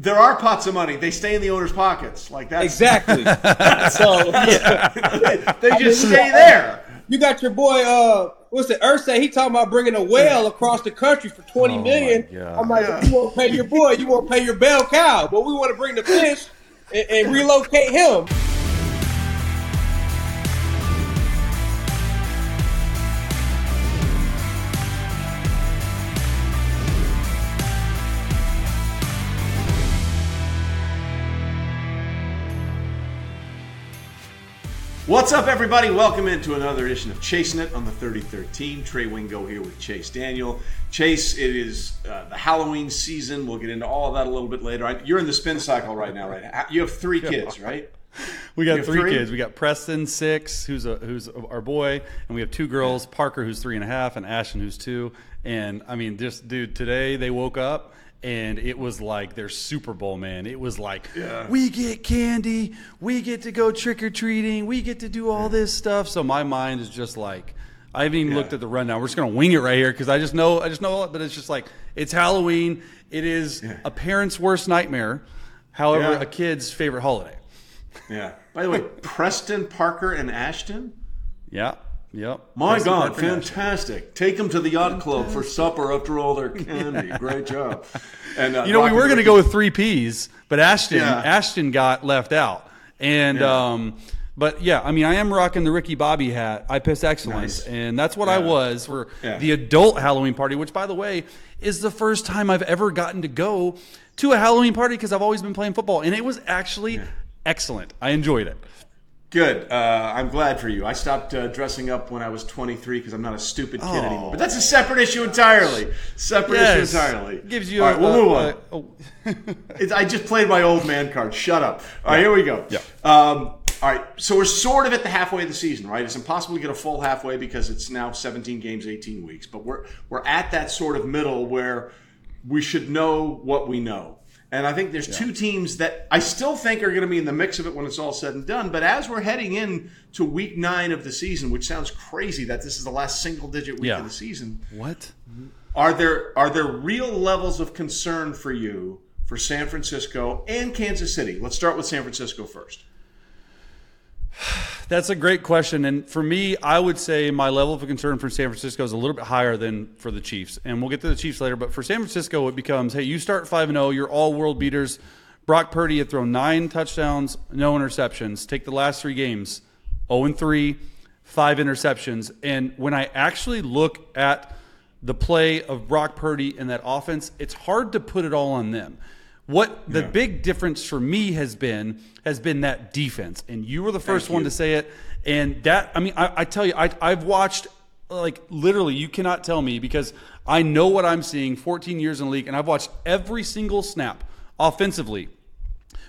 there are pots of money. They stay in the owner's pockets. Like that. Exactly. so they just stay there. You got your boy, uh, what's it, Irsay? He talking about bringing a whale across the country for twenty Oh, million. I'm like, you won't pay your boy, you won't pay your bell cow, but we want to bring the fish and, and relocate him. What's up, everybody? Welcome into another edition of Chasing It on the 33rd team. Trey Wingo here with Chase Daniel. Chase, it is uh, the Halloween season. We'll get into all of that a little bit later. I- You're in the spin cycle right now, right? You have three kids, right? We got three, three? kids. We got Preston, six, who's a, who's our boy, and we have two girls, Parker, who's three and a half, and Ashton, who's two. And I mean, just dude, today they woke up and it was like their Super Bowl, man. It was like Yeah. we get candy, we get to go trick or treating, we get to do all this stuff. So my mind is just like. I haven't even Yeah. looked at the rundown. We're just gonna wing it right here because I just know I just know. But it's just like it's Halloween. It is Yeah. a parent's worst nightmare. However, a kid's favorite holiday. Yeah. By the way, Preston, Parker, and Ashton. Yeah. Yep. My God, fantastic! Take them to the yacht club for supper after all their candy. Great job. And uh, You know, we were going to go with three P's, but Ashton Yeah. Ashton got left out. And Yeah. um, but yeah, I mean, I am rocking the Ricky Bobby hat. I piss excellence, Nice. and that's what I was for Yeah. the adult Halloween party. Which, by the way, is the first time I've ever gotten to go to a Halloween party because I've always been playing football, and it was actually excellent. I enjoyed it. Good. Uh, I'm glad for you. I stopped uh, dressing up when I was 23 because I'm not a stupid kid Oh. anymore. But that's a separate issue entirely. Separate Yes. issue entirely. Gives you All right, a, we'll move on. a- oh. It's- I just played my old man card. Shut up. All right, here we go. Yeah. Um, all right, so we're sort of at the halfway of the season, right? It's impossible to get a full halfway because it's now 17 games, 18 weeks. But we're we're at that sort of middle where we should know what we know. And I think there's two teams that I still think are going to be in the mix of it when it's all said and done. But as we're heading in to week nine of the season, which sounds crazy that this is the last single digit week Yeah. of the season, what? are there are there real levels of concern for you for San Francisco and Kansas City? Let's start with San Francisco first. That's a great question. And for me, I would say my level of concern for San Francisco is a little bit higher than for the Chiefs. And we'll get to the Chiefs later. But for San Francisco, it becomes hey, you start 5 0, you're all world beaters. Brock Purdy had thrown nine touchdowns, no interceptions. Take the last three games 0 3, five interceptions. And when I actually look at the play of Brock Purdy and that offense, it's hard to put it all on them. What the Yeah. big difference for me has been has been that defense, and you were the first Thank one you. to say it. And that, I mean, I, I tell you, I, I've watched like literally, you cannot tell me because I know what I'm seeing. 14 years in the league, and I've watched every single snap offensively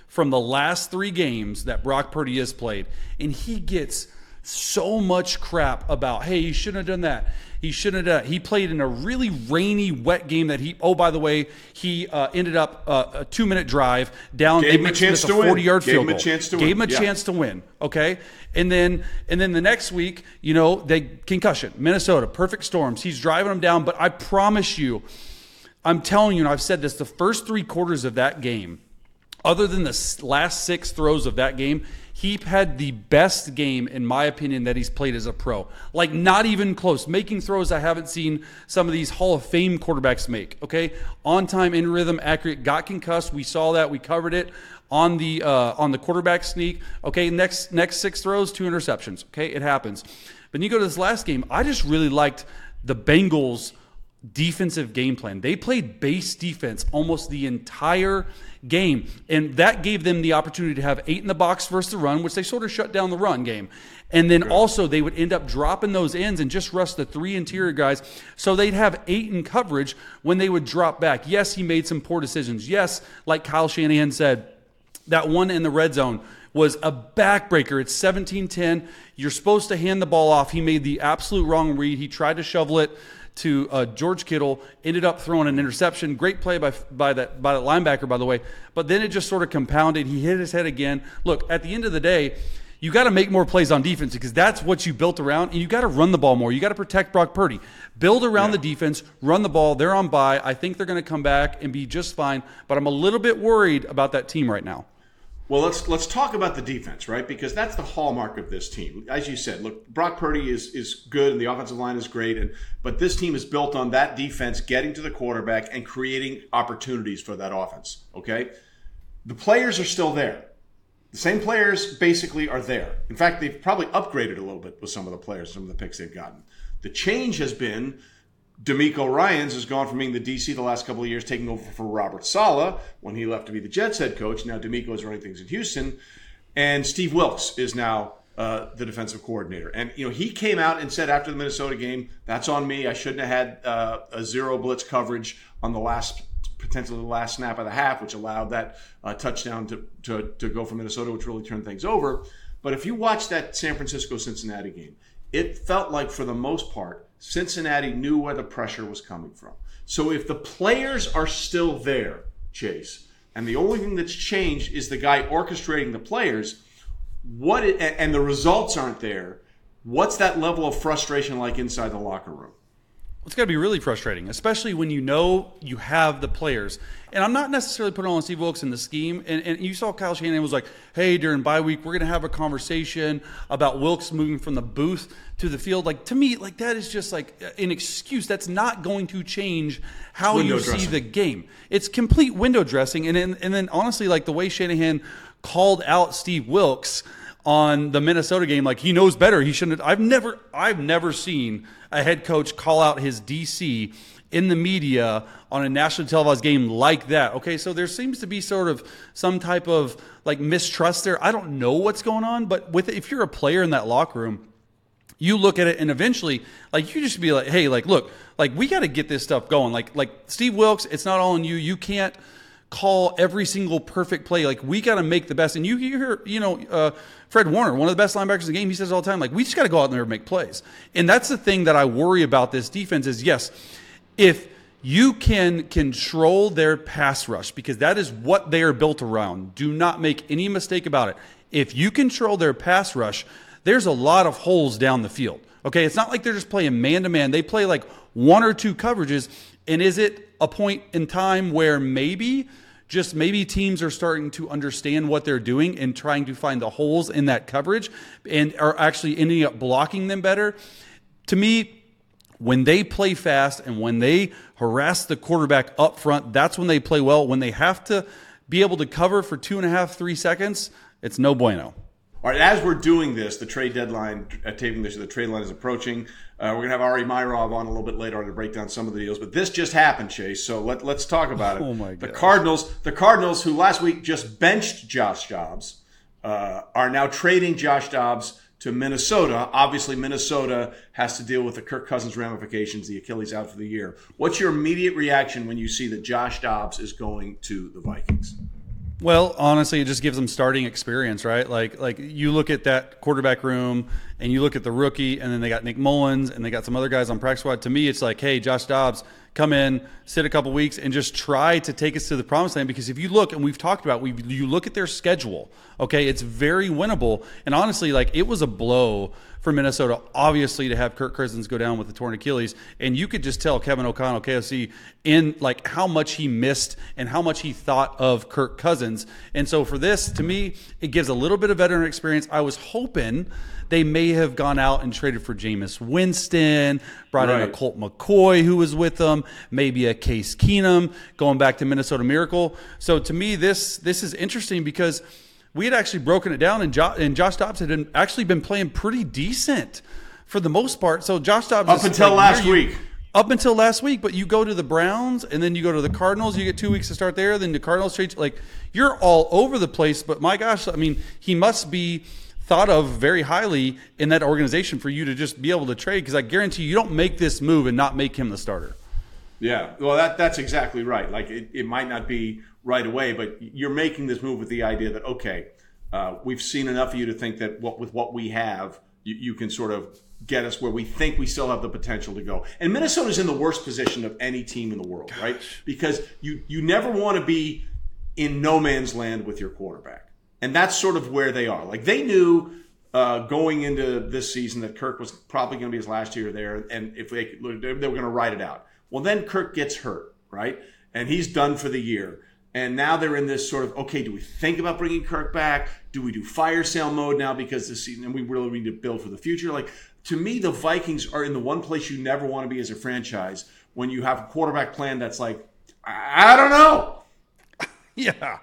from the last three games that Brock Purdy has played, and he gets so much crap about, hey, he shouldn't have done that. He shouldn't have done that. He played in a really rainy, wet game that he, oh, by the way, he uh, ended up uh, a two minute drive down. Gave him a chance to a win. 40 yard Gave field him a chance to Gave win. him a Yeah. chance to win. Okay. And then, and then the next week, you know, they concussion, Minnesota, perfect storms. He's driving them down. But I promise you, I'm telling you, and I've said this, the first three quarters of that game, other than the last six throws of that game, he had the best game, in my opinion, that he's played as a pro. Like, not even close. Making throws I haven't seen some of these Hall of Fame quarterbacks make. Okay, on time, in rhythm, accurate. Got concussed. We saw that. We covered it on the uh, on the quarterback sneak. Okay, next next six throws, two interceptions. Okay, it happens. But you go to this last game. I just really liked the Bengals defensive game plan. They played base defense almost the entire game, and that gave them the opportunity to have eight in the box versus the run, which they sort of shut down the run game. And then also they would end up dropping those ends and just rush the three interior guys. So they'd have eight in coverage when they would drop back. Yes, he made some poor decisions. Yes, like Kyle Shanahan said, that one in the red zone was a backbreaker. It's 17-10. You're supposed to hand the ball off. He made the absolute wrong read. He tried to shovel it to uh, George Kittle, ended up throwing an interception. Great play by by that by that linebacker, by the way. But then it just sort of compounded. He hit his head again. Look, at the end of the day, you got to make more plays on defense because that's what you built around, and you got to run the ball more. You got to protect Brock Purdy. Build around Yeah. the defense, run the ball. They're on bye. I think they're going to come back and be just fine, but I'm a little bit worried about that team right now. Well, let's let's talk about the defense, right? Because that's the hallmark of this team. As you said, look, Brock Purdy is is good, and the offensive line is great, and but this team is built on that defense getting to the quarterback and creating opportunities for that offense. Okay, the players are still there. The same players basically are there. In fact, they've probably upgraded a little bit with some of the players, some of the picks they've gotten. The change has been DeMeco Ryans has gone from being the DC the last couple of years, taking over for Robert Saleh when he left to be the Jets head coach. Now DeMeco is running things in Houston, and Steve Wilks is now uh, the defensive coordinator. And you know he came out and said after the Minnesota game, "That's on me. I shouldn't have had uh, a zero blitz coverage on the last." Potentially the last snap of the half, which allowed that uh, touchdown to, to, to go for Minnesota, which really turned things over. But if you watch that San Francisco Cincinnati game, it felt like for the most part cincinnati knew where the pressure was coming from. So if the players are still there chase and the only thing that's changed is the guy orchestrating the players what it, and the results aren't there what's that level of frustration like inside the locker room It's got to be really frustrating, especially when you know you have the players. And I'm not necessarily putting on Steve Wilks in the scheme. And, and you saw Kyle Shanahan was like, hey, during bye week, we're going to have a conversation about Wilks moving from the booth to the field. Like, to me, like that is just like an excuse. That's not going to change how Window you see the game. It's complete window dressing. And then, and then honestly, like the way Shanahan called out Steve Wilks on the Minnesota game, like he knows better. He shouldn't. I've never, I've never seen a head coach call out his DC in the media on a national televised game like that. Okay, so there seems to be sort of some type of like mistrust there. I don't know what's going on, but with if you're a player in that locker room, you look at it and eventually like you just be like hey like look like we got to get this stuff going like like steve wilks it's not all on you you can't call every single perfect play like we got to make the best and you hear you know uh, fred warner one of the best linebackers in the game he says all the time like we just got to go out there and make plays and that's the thing that i worry about this defense is yes if you can control their pass rush because that is what they are built around. Do not make any mistake about it. If you control their pass rush, there's a lot of holes down the field. Okay, it's not like they're just playing man to man. They play like one or two coverages. And is it a point in time where maybe, just maybe teams are starting to understand what they're doing and trying to find the holes in that coverage and are actually ending up blocking them better? To me, when they play fast and when they harass the quarterback up front, that's when they play well. When they have to be able to cover for two and a half, three seconds, it's no bueno. All right, as we're doing this, the trade deadline, uh, taping this, the trade line is approaching. Uh, we're going to have Ari Meirov on a little bit later on to break down some of the deals. But this just happened, Chase. So let, let's talk about it. Oh, my The gosh. Cardinals, the Cardinals, who last week just benched Josh Dobbs, uh, are now trading Josh Dobbs to Minnesota. Obviously, Minnesota has to deal with the Kirk Cousins ramifications, the Achilles out for the year. What's your immediate reaction when you see that Josh Dobbs is going to the Vikings? Well, honestly, it just gives them starting experience, right? Like, like you look at that quarterback room, and you look at the rookie, and then they got Nick Mullens, and they got some other guys on practice squad. To me, it's like, hey, Josh Dobbs, come in, sit a couple weeks, and just try to take us to the promised land. Because if you look, and we've talked about, we you look at their schedule, okay, it's very winnable. And honestly, like it was a blow for Minnesota, obviously, to have Kirk Cousins go down with the torn Achilles, and you could just tell Kevin O'Connell, KFC, in like how much he missed and how much he thought of Kirk Cousins. And so for this, to me, it gives a little bit of veteran experience. I was hoping they may have gone out and traded for Jameis Winston, brought in a Colt McCoy who was with them, maybe a Case Keenum going back to Minnesota Miracle. So to me, this this is interesting because we had actually broken it down, and, jo- and Josh Dobbs had been, actually been playing pretty decent for the most part. So Josh Dobbs Up until like, last you- week. Up until last week, but you go to the Browns and then you go to the Cardinals. You get two weeks to start there. Then the Cardinals trade like you're all over the place. But my gosh, I mean, he must be thought of very highly in that organization for you to just be able to trade. Because I guarantee you, you don't make this move and not make him the starter. Yeah, well, that that's exactly right. Like it, it might not be right away, but you're making this move with the idea that okay, uh, we've seen enough of you to think that what with what we have, you, you can sort of get us where we think we still have the potential to go. And Minnesota's in the worst position of any team in the world, right? Because you you never want to be in no man's land with your quarterback, and that's sort of where they are. Like they knew uh, going into this season that Kirk was probably going to be his last year there, and if they they were going to write it out. Well, then Kirk gets hurt, right, and he's done for the year. And now they're in this sort of okay. Do we think about bringing Kirk back? Do we do fire sale mode now because this season and we really need to build for the future? Like to me, the Vikings are in the one place you never want to be as a franchise when you have a quarterback plan that's like, I don't know. Yeah.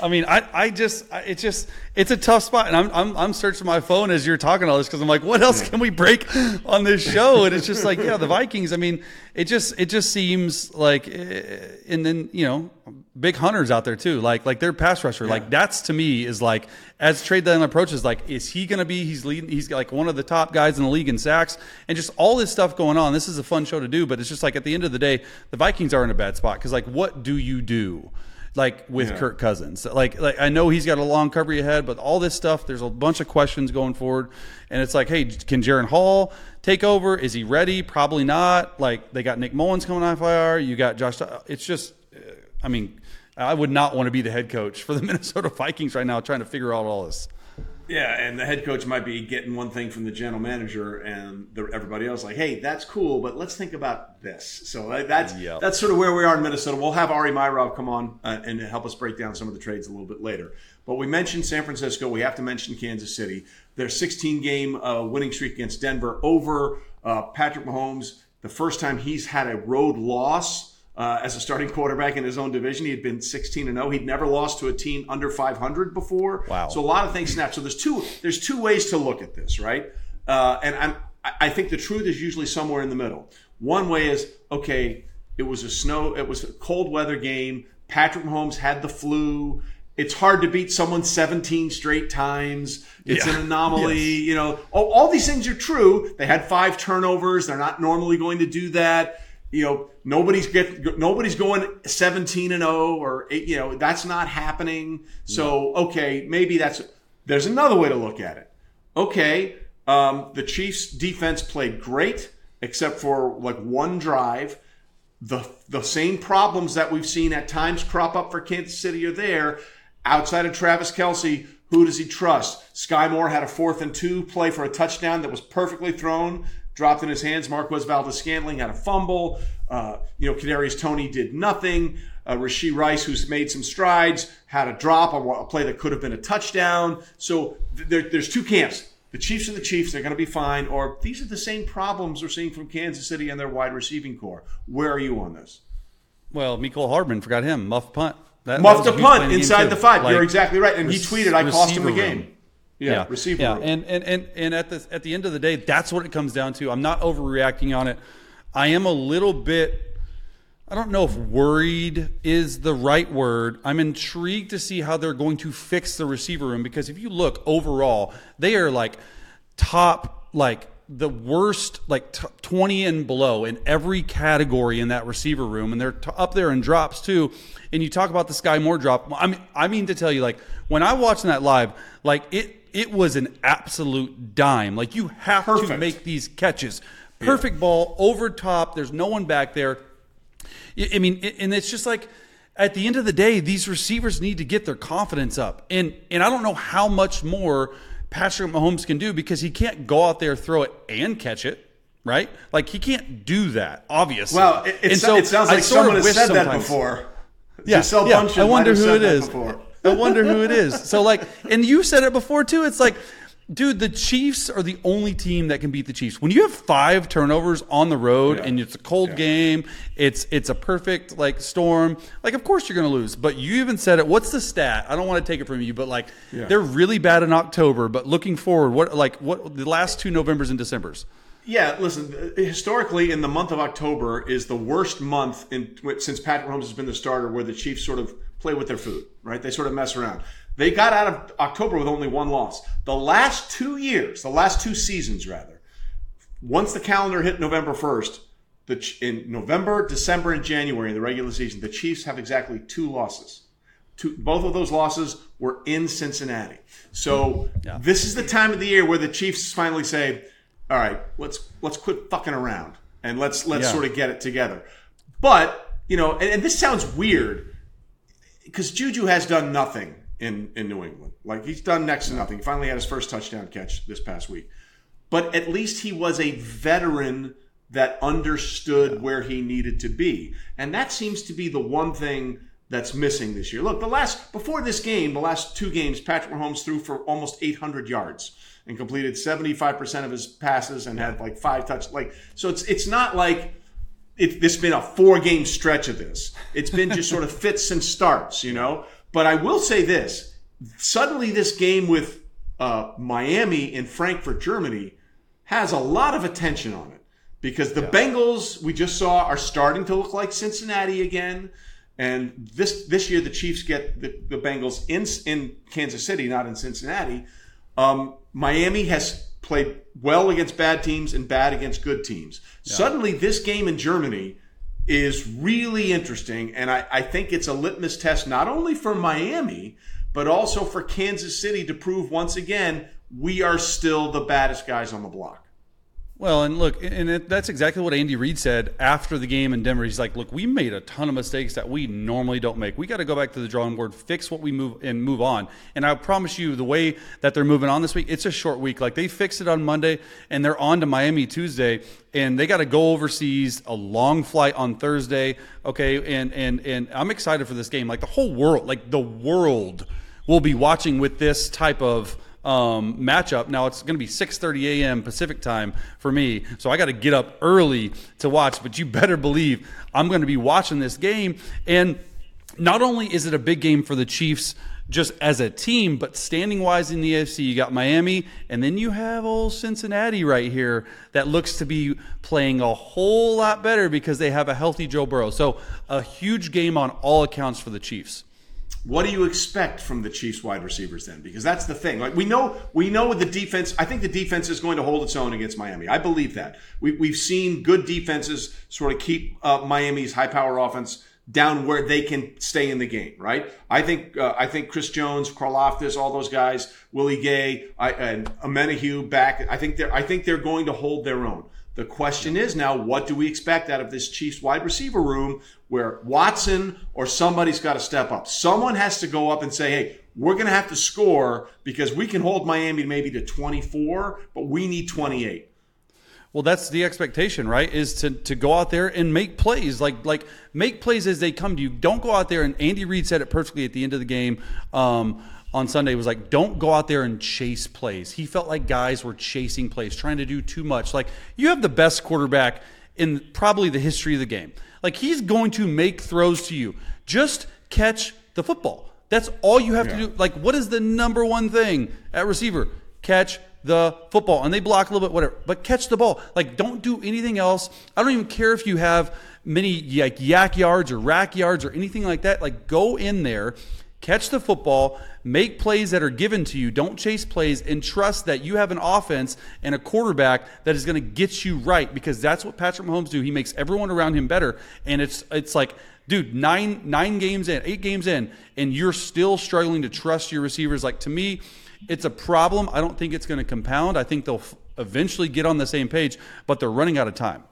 I mean, I, I just, it's just, it's a tough spot. And I'm, I'm, I'm searching my phone as you're talking all this because I'm like, what else can we break on this show? And it's just like, yeah, the Vikings. I mean, it just, it just seems like, eh, and then, you know, big hunters out there too. Like, like their pass rusher. Yeah. Like that's to me is like, as trade deadline approaches, like, is he going to be, he's leading, he's like one of the top guys in the league in sacks and just all this stuff going on. This is a fun show to do, but it's just like at the end of the day, the Vikings are in a bad spot because like, what do you do? Like with yeah. Kirk Cousins. Like, like I know he's got a long recovery ahead, but all this stuff, there's a bunch of questions going forward. And it's like, hey, can Jaren Hall take over? Is he ready? Probably not. Like they got Nick Mullens coming off IR. You got Josh. It's just, uh, I mean, I would not want to be the head coach for the Minnesota Vikings right now, trying to figure out all this. Yeah, and the head coach might be getting one thing from the general manager, and the, everybody else like, "Hey, that's cool, but let's think about this." So that's yep. that's sort of where we are in Minnesota. We'll have Ari Meirov come on uh, and help us break down some of the trades a little bit later. But we mentioned San Francisco. We have to mention Kansas City. Their 16 game uh, winning streak against Denver over uh, Patrick Mahomes. The first time he's had a road loss uh, as a starting quarterback in his own division. He had been 16 and 0. He'd never lost to a team under 500 before. Wow. So a lot of things snapped. So there's two there's two ways to look at this, right? Uh, and I'm I think the truth is usually somewhere in the middle. One way is okay. It was a snow. It was a cold weather game. Patrick Mahomes had the flu. It's hard to beat someone 17 straight times. It's yeah. an anomaly. Yes. You know, all, all these things are true. They had five turnovers. They're not normally going to do that you know nobody's get nobody's going 17 and 0 or you know that's not happening. So okay maybe that's there's another way to look at it. Okay um, the chiefs defense played great except for like one drive. The the same problems that we've seen at times crop up for kansas city are there. Outside of travis kelce who does he trust? Skyy moore had a fourth and two play for a touchdown that was perfectly thrown dropped in his hands. Marquez Valdes-Scantling had a fumble. Uh, you know, Kadarius Toney did nothing. Uh, Rashee Rice, who's made some strides, had a drop, a, a play that could have been a touchdown. So th- there, there's two camps. The Chiefs and the Chiefs, they're going to be fine. Or these are the same problems we're seeing from Kansas City and their wide receiving core. Where are you on this? Well, Mecole Hardman, forgot him. Muff punt. That, Muffed a punt inside the five. Like, You're exactly right. And he tweeted, I cost him the game. Room. Yeah, yeah. receiver. Yeah, and, and and and at the at the end of the day, that's what it comes down to. I'm not overreacting on it. I am a little bit. I don't know if worried is the right word. I'm intrigued to see how they're going to fix the receiver room because if you look overall, they are like top like the worst like t- 20 and below in every category in that receiver room and they're t- up there in drops too and you talk about the skyy moore drop i mean i mean to tell you like when i watched that live like it it was an absolute dime. Like you have Perfect. to make these catches. Perfect yeah. ball over top. There's no one back there. I mean, and it's just like at the end of the day, these receivers need to get their confidence up. And and I don't know how much more Patrick Mahomes can do because he can't go out there, throw it, and catch it. Right? Like he can't do that, obviously. Well, it, it, so it sounds like someone has said that before. Yeah, yeah. I wonder who it is. Before. I wonder who it is. So like, and you said it before too. It's like, dude, the Chiefs are the only team that can beat the Chiefs. When you have five turnovers on the road yeah. and it's a cold yeah. game, it's it's a perfect like storm. Like, of course you're going to lose. But you even said it. What's the stat? I don't want to take it from you, but like, yeah. they're really bad in October. But looking forward, what like what the last two Novembers and December's? Yeah, listen. Historically, in the month of October is the worst month in since Patrick Mahomes has been the starter, where the Chiefs sort of play with their food, right? They sort of mess around. They got out of October with only one loss. The last two years, the last two seasons rather, once the calendar hit November 1st, the, in November, December, and January in the regular season, the Chiefs have exactly two losses. Two, both of those losses were in Cincinnati. So yeah. this is the time of the year where the Chiefs finally say, "All right, let's let's quit fucking around and let's let's yeah. sort of get it together." But you know, and, and this sounds weird because Juju has done nothing in in New England. Like he's done next to nothing. He finally had his first touchdown catch this past week, but at least he was a veteran that understood where he needed to be, and that seems to be the one thing that's missing this year. Look, the last before this game, the last two games, Patrick Mahomes threw for almost 800 yards and completed 75% of his passes and had like five touch like so it's it's not like it, has been a four game stretch of this. It's been just sort of fits and starts, you know. But I will say this: suddenly, this game with uh, Miami in Frankfurt, Germany, has a lot of attention on it because the Bengals we just saw are starting to look like Cincinnati again. And this this year, the Chiefs get the, the Bengals in in Kansas City, not in Cincinnati. Um, Miami has played well against bad teams and bad against good teams. Suddenly, this game in Germany is really interesting, and I, I think it's a litmus test not only for Miami but also for Kansas City to prove once again we are still the baddest guys on the block. Well, and look, and it, that's exactly what Andy Reid said after the game in Denver. He's like, "Look, we made a ton of mistakes that we normally don't make. We got to go back to the drawing board, fix what we move, and move on." And I promise you, the way that they're moving on this week, it's a short week. Like they fixed it on Monday, and they're on to Miami Tuesday, and they got to go overseas, a long flight on Thursday. Okay, and and and I'm excited for this game. Like the whole world, like the world, will be watching with this type of um, matchup. Now it's going to be 6:30 a.m. Pacific time for me, so I got to get up early to watch. But you better believe I'm going to be watching this game. And not only is it a big game for the Chiefs just as a team, but standing wise in the AFC, you got Miami, and then you have old Cincinnati right here that looks to be playing a whole lot better because they have a healthy Joe Burrow. So a huge game on all accounts for the Chiefs. What do you expect from the Chiefs wide receivers then? Because that's the thing. Like we know, we know the defense. I think the defense is going to hold its own against Miami. I believe that. We, we've seen good defenses sort of keep uh, Miami's high power offense down where they can stay in the game. Right. I think. Uh, I think Chris Jones, Karlaftis, all those guys, Willie Gay, I, and Omenihu back. I think they're. I think they're going to hold their own. The question is now, what do we expect out of this Chiefs wide receiver room where Watson or somebody's got to step up? Someone has to go up and say, hey, we're going to have to score because we can hold Miami maybe to 24, but we need 28. Well, that's the expectation, right? Is to, to go out there and make plays, like like make plays as they come to you. Don't go out there and Andy Reid said it perfectly at the end of the game. Um, on Sunday was like, don't go out there and chase plays. He felt like guys were chasing plays, trying to do too much. Like, you have the best quarterback in probably the history of the game. Like, he's going to make throws to you. Just catch the football. That's all you have yeah. to do. Like, what is the number one thing at receiver? Catch the football. And they block a little bit, whatever, but catch the ball. Like, don't do anything else. I don't even care if you have many like YAC yards or rack yards or anything like that. Like, go in there catch the football, make plays that are given to you, don't chase plays, and trust that you have an offense and a quarterback that is going to get you right because that's what Patrick Mahomes do. He makes everyone around him better, and it's it's like, dude, nine nine games in, eight games in, and you're still struggling to trust your receivers. Like to me, it's a problem. I don't think it's going to compound. I think they'll eventually get on the same page, but they're running out of time.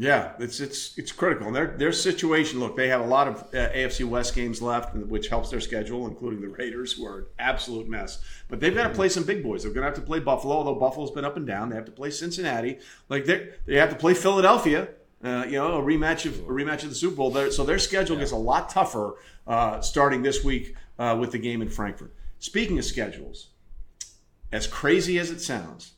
Yeah, it's it's it's critical. And their their situation. Look, they have a lot of uh, AFC West games left, which helps their schedule, including the Raiders, who are an absolute mess. But they've got to play some big boys. They're going to have to play Buffalo, although Buffalo's been up and down. They have to play Cincinnati. Like they they have to play Philadelphia. Uh, you know, a rematch of a rematch of the Super Bowl. There, so their schedule yeah. gets a lot tougher uh, starting this week uh, with the game in Frankfurt. Speaking of schedules, as crazy as it sounds,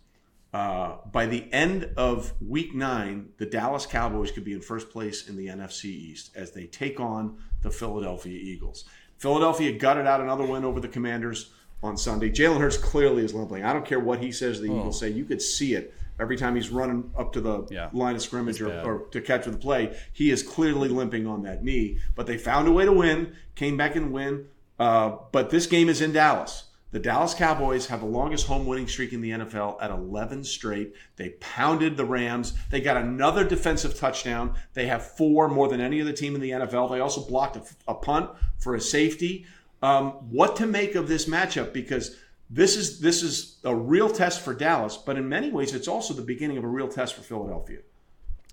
uh, by the end of week nine, the Dallas Cowboys could be in first place in the NFC East as they take on the Philadelphia Eagles. Philadelphia gutted out another win over the Commanders on Sunday. Jalen Hurts clearly is limping. I don't care what he says the oh. Eagles say. You could see it every time he's running up to the yeah. line of scrimmage or, or, to catch the play. He is clearly limping on that knee. But they found a way to win, came back and win. Uh, but this game is in Dallas. The Dallas Cowboys have the longest home winning streak in the NFL at 11 straight. They pounded the Rams. They got another defensive touchdown. They have four more than any other team in the NFL. They also blocked a, a punt for a safety. Um, what to make of this matchup? Because this is this is a real test for Dallas, but in many ways, it's also the beginning of a real test for Philadelphia.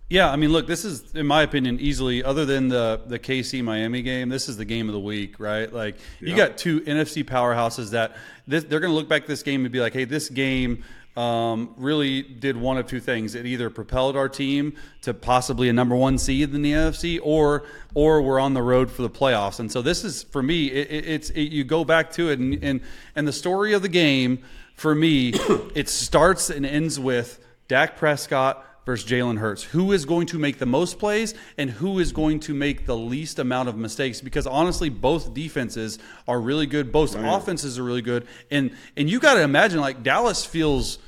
Yeah, I mean, look, this is, in my opinion, easily other than the the KC Miami game. This is the game of the week, right? Like you got two NFC powerhouses that this, they're going to look back at this game and be like, "Hey, this game um, really did one of two things. It either propelled our team to possibly a number one seed in the NFC, or or we're on the road for the playoffs. And so this is for me. It, it, it's it, you go back to it, and, and and the story of the game for me, it starts and ends with Dak Prescott versus Jalen Hurts. Who is going to make the most plays and who is going to make the least amount of mistakes? Because honestly, both defenses are really good. Both offenses are really good. And and you got to imagine like Dallas feels.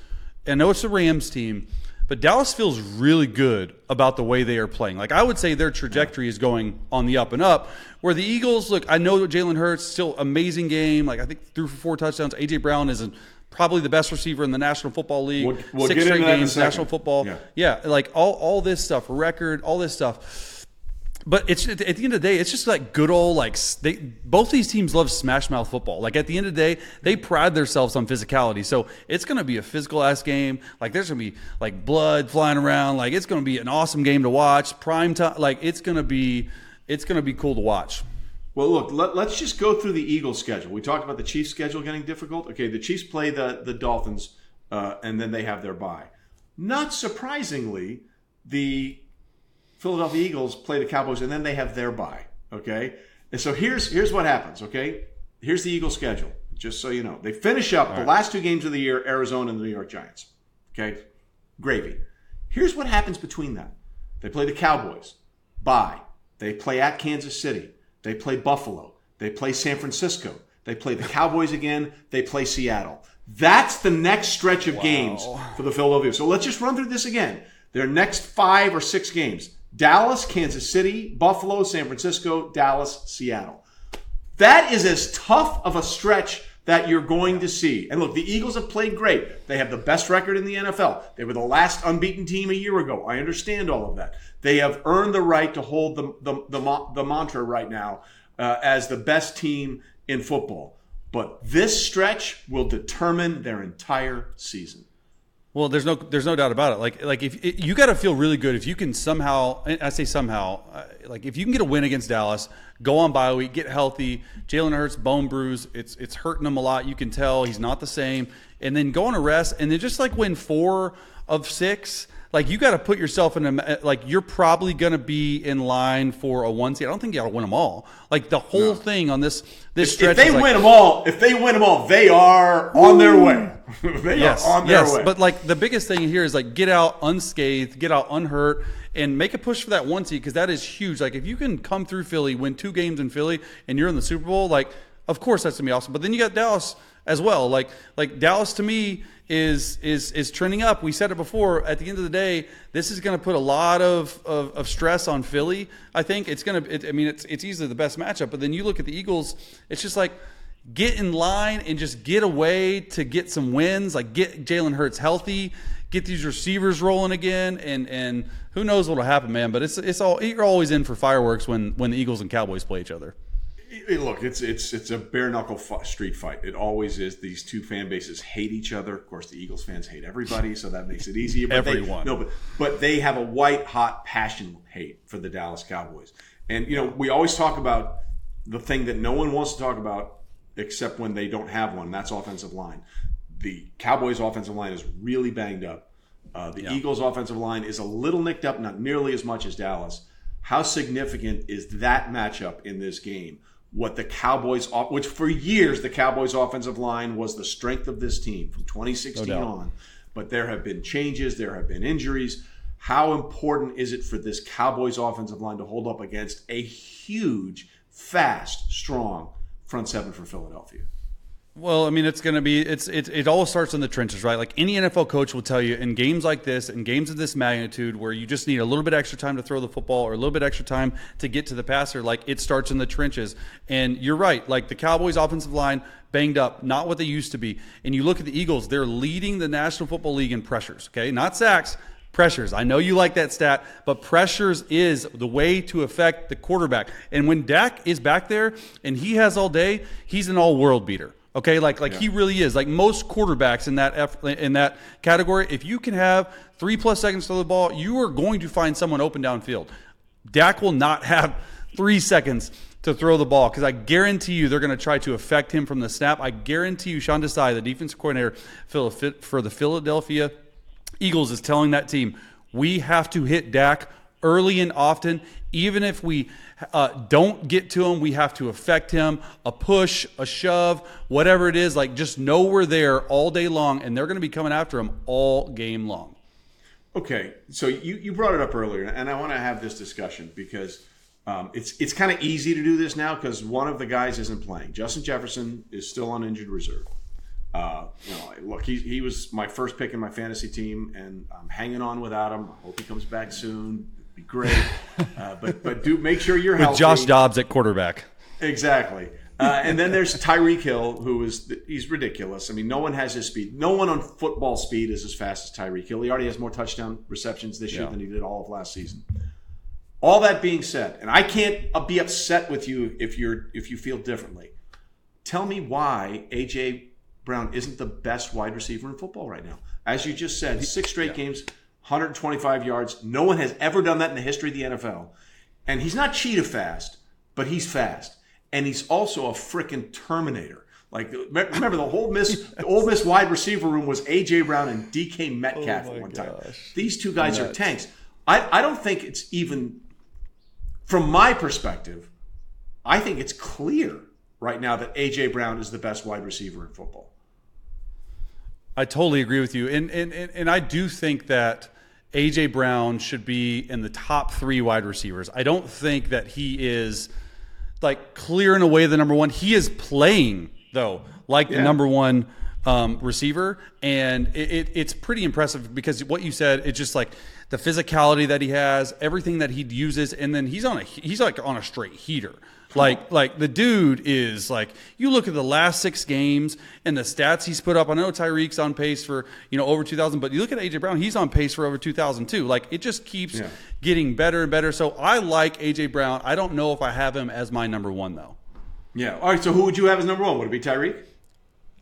I know it's the Rams team, but Dallas feels really good about the way they are playing. Like I would say their trajectory is going on the up and up. Where the Eagles, look, I know Jalen Hurts still amazing game. Like I think threw for four touchdowns. AJ Brown is not probably the best receiver in the National Football League. We'll- we'll Six straight that in a games. National Football. Yeah. Yeah, like all all this stuff, record, all this stuff. But it's at the end of the day, it's just like good old like they both these teams love smash mouth football. Like at the end of the day, they pride themselves on physicality. So it's going to be a physical ass game. Like there's going to be like blood flying around. Like it's going to be an awesome game to watch. Prime time. Like it's going to be it's going to be cool to watch. Well, look, let, let's just go through the Eagles' schedule. We talked about the Chiefs' schedule getting difficult. Okay, the Chiefs play the the Dolphins, uh, and then they have their bye. Not surprisingly, the Philadelphia Eagles play the Cowboys, and then they have their bye. Okay, and so here's here's what happens. Okay, here's the Eagles' schedule. Just so you know, they finish up the last two games of the year: Arizona and the New York Giants. Okay, gravy. Here's what happens between that. They play the Cowboys. Bye. They play at Kansas City. They play Buffalo. They play San Francisco. They play the Cowboys again. They play Seattle. That's the next stretch of games for the Philadelphia. So let's just run through this again. Their next five or six games Dallas, Kansas City, Buffalo, San Francisco, Dallas, Seattle. That is as tough of a stretch that you're going to see. And look, the Eagles have played great. They have the best record in the NFL. They were the last unbeaten team a year ago. I understand all of that. They have earned the right to hold the, the, the, the mantra right now uh, as the best team in football. But this stretch will determine their entire season. Well, there's no there's no doubt about it. Like like if it, you got to feel really good if you can somehow I say somehow uh, like if you can get a win against Dallas, go on bye week, get healthy. Jalen Hurts bone bruise, it's it's hurting him a lot. You can tell he's not the same, and then go on a rest and then just like win four of six. Like you got to put yourself in a like you're probably going to be in line for a one seed. I don't think you got to win them all. Like the whole thing on this this stretch. If they is like, win them all, if they win them all, they are on their way. they Yes, are on their yes. way. But like the biggest thing here is like get out unscathed, get out unhurt, and make a push for that one seed because that is huge. Like if you can come through Philly, win two games in Philly, and you're in the Super Bowl, like of course that's gonna be awesome. But then you got Dallas as well. Like like Dallas to me is is is trending up. We said it before. At the end of the day, this is going to put a lot of, of, of stress on Philly. I think it's going to. It, I mean, it's it's easily the best matchup. But then you look at the Eagles. It's just like get in line and just get away to get some wins. Like get Jalen Hurts healthy, get these receivers rolling again, and and who knows what'll happen, man. But it's it's all you're always in for fireworks when when the Eagles and Cowboys play each other. Look, it's it's it's a bare knuckle fi- street fight. It always is. These two fan bases hate each other. Of course, the Eagles fans hate everybody, so that makes it easier. But they- Everyone. no, but but they have a white hot passion hate for the Dallas Cowboys. And you know, we always talk about the thing that no one wants to talk about except when they don't have one. That's offensive line. The Cowboys' offensive line is really banged up. Uh, the Eagles' offensive line is a little nicked up, not nearly as much as Dallas. How significant is that matchup in this game? What the Cowboys, which for years the Cowboys' offensive line was the strength of this team from 2016 doubt. on, but there have been changes, there have been injuries. How important is it for this Cowboys' offensive line to hold up against a huge, fast, strong front seven for Philadelphia? Well, I mean, it's going to be it's it, it all starts in the trenches, right? Like any NFL coach will tell you in games like this, in games of this magnitude, where you just need a little bit extra time to throw the football or a little bit extra time to get to the passer, like it starts in the trenches. And you're right, like the Cowboys' offensive line banged up, not what they used to be. And you look at the Eagles; they're leading the National Football League in pressures. Okay, not sacks. Pressures. I know you like that stat, but pressures is the way to affect the quarterback. And when Dak is back there and he has all day, he's an all world beater. Okay, like like he really is. Like most quarterbacks in that F, in that category, if you can have three plus seconds to throw the ball, you are going to find someone open downfield. Dak will not have three seconds to throw the ball because I guarantee you they're going to try to affect him from the snap. I guarantee you, Sean Desai, the defensive coordinator for the Philadelphia Eagles, is telling that team we have to hit Dak early and often, even if we uh, don't get to him, we have to affect him. A push, a shove, whatever it is, like just know we're there all day long, and they're going to be coming after him all game long. Okay, so you, you brought it up earlier, and I want to have this discussion because um, it's it's kind of easy to do this now because one of the guys isn't playing. Justin Jefferson is still on injured reserve. Uh, you know, look, he, he was my first pick in my fantasy team, and I'm hanging on without him. I hope he comes back soon be great. Uh, but but do make sure you're healthy. With Josh Dobbs at quarterback. Exactly. Uh, and then there's Tyreek Hill, who is he's ridiculous. I mean, no one has his speed. No one on football speed is as fast as Tyreek Hill. He already has more touchdown receptions this year than he did all of last season. All that being said, and I can't uh, be upset with you if you're if you feel differently. Tell me why AJ Brown isn't the best wide receiver in football right now. As you just said, six straight yeah. games, 125 yards. No one has ever done that in the history of the NFL. And he's not cheetah fast, but he's fast. And he's also a freaking Terminator. Like remember the whole Miss the Ole Miss wide receiver room was AJ Brown and DK Metcalf oh at one gosh. time. These two guys Nuts. are tanks. I, I don't think it's even from my perspective, I think it's clear right now that AJ Brown is the best wide receiver in football. I totally agree with you. And and, and, and I do think that AJ Brown should be in the top three wide receivers. I don't think that he is like clear clearing away the number one. He is playing though like yeah. the number one um, receiver, and it, it, it's pretty impressive because what you said, it's just like the physicality that he has, everything that he uses, and then he's on a he's like on a straight heater. Like like the dude is like you look at the last six games and the stats he's put up. I know Tyreek's on pace for you know over two thousand, but you look at AJ Brown, he's on pace for over two thousand too. Like it just keeps yeah. getting better and better. So I like AJ Brown. I don't know if I have him as my number one though. Yeah. All right. So who would you have as number one? Would it be Tyreek?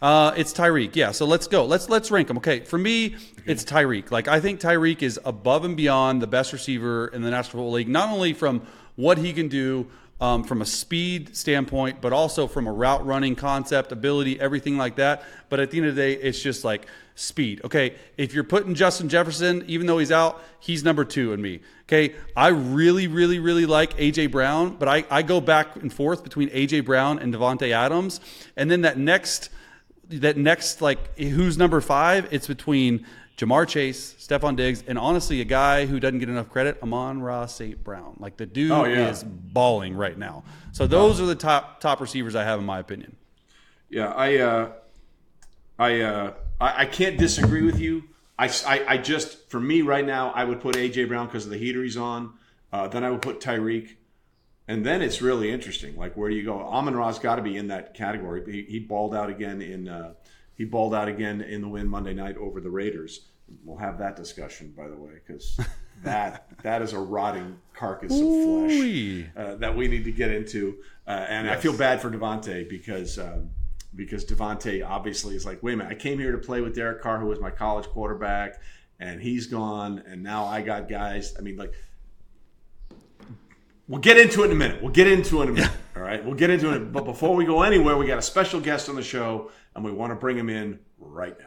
Uh, it's Tyreek. Yeah. So let's go. Let's let's rank them. Okay. For me, okay. it's Tyreek. Like I think Tyreek is above and beyond the best receiver in the National Football League. Not only from what he can do um, from a speed standpoint, but also from a route running concept, ability, everything like that. But at the end of the day, it's just like speed. Okay, if you're putting Justin Jefferson, even though he's out, he's number two in me. Okay, I really, really, really like AJ Brown, but I, I go back and forth between AJ Brown and Davante Adams, and then that next that next like who's number five? It's between Ja'Marr Chase, Stefon Diggs, and honestly, a guy who doesn't get enough credit, Amon-Ra St. Brown. Like the dude oh, yeah. is balling right now. So those are the top top receivers I have in my opinion. Yeah, I uh, I, uh, I, I can't disagree with you. I, I, I, just for me right now, I would put AJ Brown because of the heater he's on. Uh, then I would put Tyreek, and then it's really interesting. Like where do you go? Amon Ra's got to be in that category. He, he balled out again in uh, he balled out again in the win Monday night over the Raiders. We'll have that discussion, by the way, because that that is a rotting carcass of flesh uh, that we need to get into. Uh, and yes. I feel bad for Davante because um, because Davante obviously is like, wait a minute, I came here to play with Derek Carr, who was my college quarterback, and he's gone, and now I got guys. I mean, like. We'll get into it in a minute. We'll get into it in a minute. All right. We'll get into it. But before we go anywhere, we got a special guest on the show and we want to bring him in right now.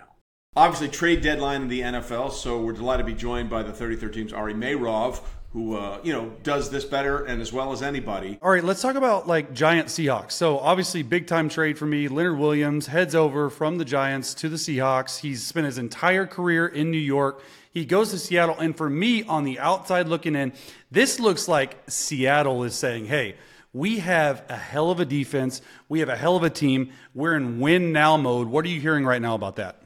Obviously, trade deadline in the NFL, so we're delighted to be joined by the 33rd team's Ari Meirov, who uh, you know does this better and as well as anybody. All right, let's talk about like Giant Seahawks. So obviously, big time trade for me. Leonard Williams heads over from the Giants to the Seahawks. He's spent his entire career in New York. He goes to Seattle, and for me, on the outside looking in, this looks like Seattle is saying, "Hey." We have a hell of a defense. We have a hell of a team. We're in win now mode. What are you hearing right now about that?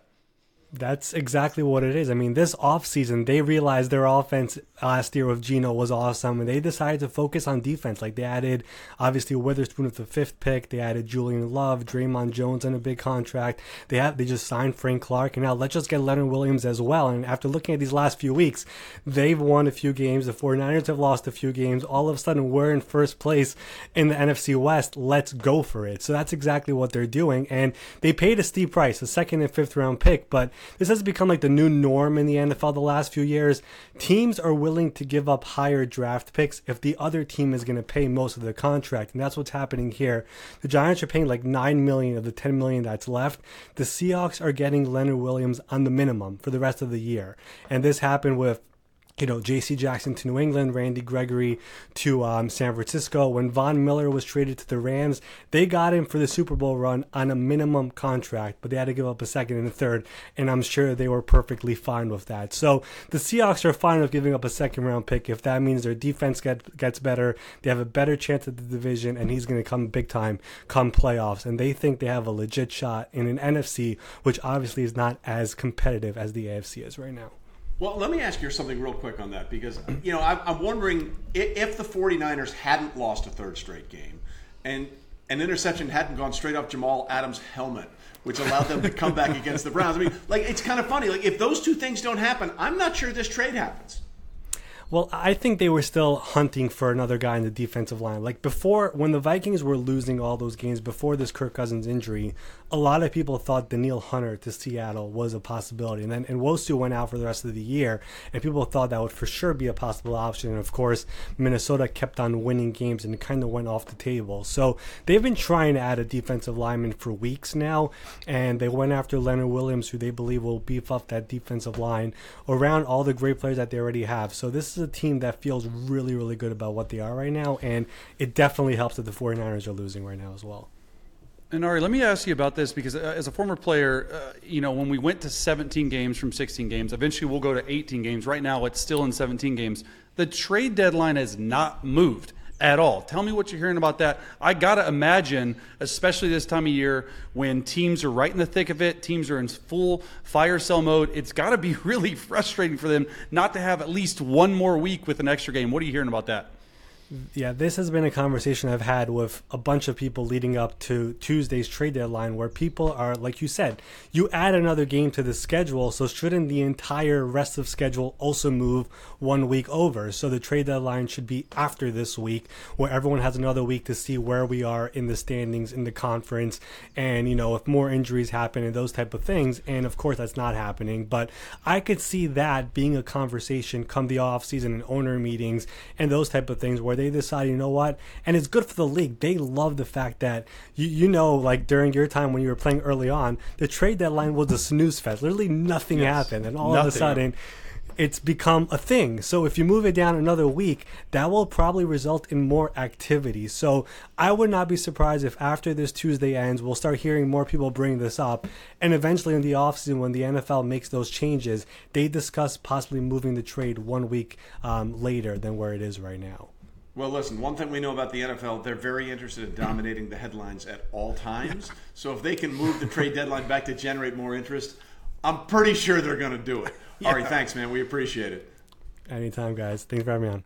That's exactly what it is. I mean, this offseason, they realized their offense last year with Geno was awesome, and they decided to focus on defense. Like, they added, obviously, Witherspoon with the fifth pick. They added Julian Love, Dre'Mont Jones on a big contract. They have they just signed Frank Clark, and now let's just get Leonard Williams as well. And after looking at these last few weeks, they've won a few games. The 49ers have lost a few games. All of a sudden, we're in first place in the NFC West. Let's go for it. So that's exactly what they're doing. And they paid a steep price, a second and fifth round pick, but this has become like the new norm in the NFL the last few years. Teams are willing to give up higher draft picks if the other team is going to pay most of the contract, and that's what's happening here. The Giants are paying like nine million of the ten million that's left. The Seahawks are getting Leonard Williams on the minimum for the rest of the year, and this happened with you know, J.C. Jackson to New England, Randy Gregory to um, San Francisco. When Von Miller was traded to the Rams, they got him for the Super Bowl run on a minimum contract, but they had to give up a second and a third, and I'm sure they were perfectly fine with that. So the Seahawks are fine with giving up a second round pick if that means their defense get, gets better, they have a better chance at the division, and he's going to come big time come playoffs. And they think they have a legit shot in an NFC, which obviously is not as competitive as the AFC is right now. Well, let me ask you something real quick on that because, you know, I'm wondering if the 49ers hadn't lost a third straight game and an interception hadn't gone straight off Jamal Adams' helmet, which allowed them to come back against the Browns. I mean, like, it's kind of funny. Like, if those two things don't happen, I'm not sure this trade happens. Well, I think they were still hunting for another guy in the defensive line. Like before, when the Vikings were losing all those games before this Kirk Cousins injury, a lot of people thought Danielle Hunter to Seattle was a possibility. And then Nwosu went out for the rest of the year, and people thought that would for sure be a possible option. And of course, Minnesota kept on winning games and kind of went off the table. So they've been trying to add a defensive lineman for weeks now, and they went after Leonard Williams, who they believe will beef up that defensive line around all the great players that they already have. So this is a team that feels really, really good about what they are right now, and it definitely helps that the 49ers are losing right now as well. And Ari, let me ask you about this because uh, as a former player, uh, you know, when we went to 17 games from 16 games, eventually we'll go to 18 games. Right now, it's still in 17 games. The trade deadline has not moved at all. Tell me what you're hearing about that. I got to imagine, especially this time of year when teams are right in the thick of it, teams are in full fire cell mode, it's got to be really frustrating for them not to have at least one more week with an extra game. What are you hearing about that? Yeah, this has been a conversation I've had with a bunch of people leading up to Tuesday's trade deadline where people are, like you said, you add another game to the schedule, so shouldn't the entire rest of schedule also move one week over? So the trade deadline should be after this week where everyone has another week to see where we are in the standings in the conference and, you know, if more injuries happen and those type of things. And of course, that's not happening, but I could see that being a conversation come the off season and owner meetings and those type of things where where they decide, you know what, and it's good for the league. They love the fact that you you know, like during your time when you were playing early on, the trade deadline was a snooze fest. Literally nothing yes, happened, and all nothing. of a sudden it's become a thing. So if you move it down another week, that will probably result in more activity. So I would not be surprised if after this Tuesday ends, we'll start hearing more people bring this up. And eventually in the offseason, when the NFL makes those changes, they discuss possibly moving the trade one week um, later than where it is right now. Well, listen, one thing we know about the NFL, they're very interested in dominating the headlines at all times. So if they can move the trade deadline back to generate more interest, I'm pretty sure they're going to do it. Yeah. All right, thanks, man. We appreciate it. Anytime, guys. Thanks for having me on.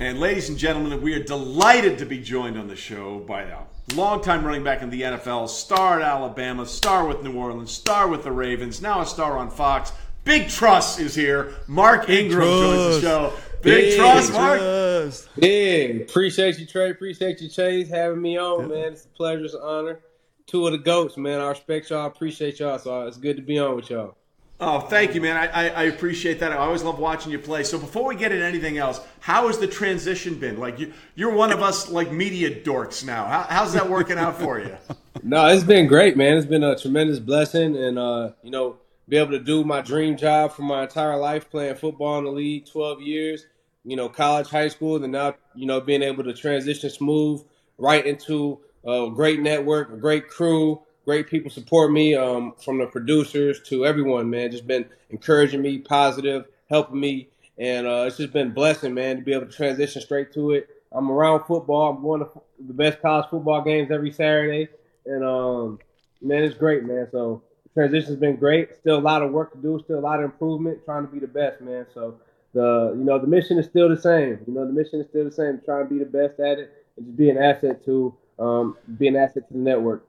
And ladies and gentlemen, we are delighted to be joined on the show by a longtime running back in the NFL, star at Alabama, star with New Orleans, star with the Ravens, now a star on Fox. Big Truss is here. Mark Ingram joins the show. Big, Big trust, Mark. Trust. Big. Appreciate you, Trey. Appreciate you, Chase, having me on, yeah. man. It's a pleasure. It's an honor. Two of the goats, man. I respect y'all. Appreciate y'all. So it's good to be on with y'all. Oh, thank you, man. I, I, I, appreciate that. I always love watching you play. So before we get into anything else, how has the transition been? Like you, you're one of us like media dorks now. How, how's that working out for you? no, it's been great, man. It's been a tremendous blessing, and uh, you know, be able to do my dream job for my entire life, playing football in the league, 12 years you know, college, high school, and now, you know, being able to transition smooth right into a great network, a great crew, great people support me um, from the producers to everyone, man. Just been encouraging me, positive, helping me. And uh, it's just been blessing, man, to be able to transition straight to it. I'm around football. I'm going to the best college football games every Saturday. And, um, man, it's great, man. So transition's been great. Still a lot of work to do. Still a lot of improvement. Trying to be the best, man. So the you know the mission is still the same. You know the mission is still the same. Try and be the best at it and just be an asset to um, be an asset to the network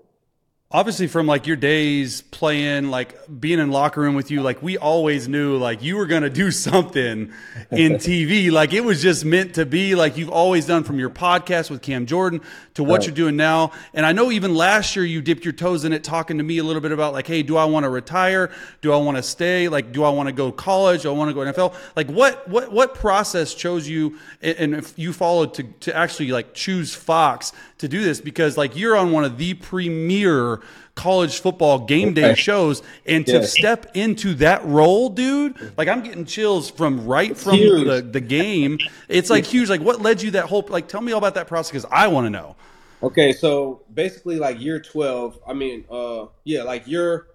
obviously from like your days playing like being in locker room with you like we always knew like you were going to do something in tv like it was just meant to be. Like you've always done from your podcast with cam jordan to what right. you're doing now. And i know even last year you dipped your toes in it talking to me a little bit about like hey do i want to retire? Do i want to stay? Like do i want to go college? Do i want to go nfl like what what what process chose you and if you followed to to actually like choose fox to do this because like you're on one of the premier college football game day shows and to step into that role dude like i'm getting chills from right from the, the game. It's like huge. Like what led you that whole like tell me all about that process because i want to know. Okay so basically like year 12 i mean uh yeah like you're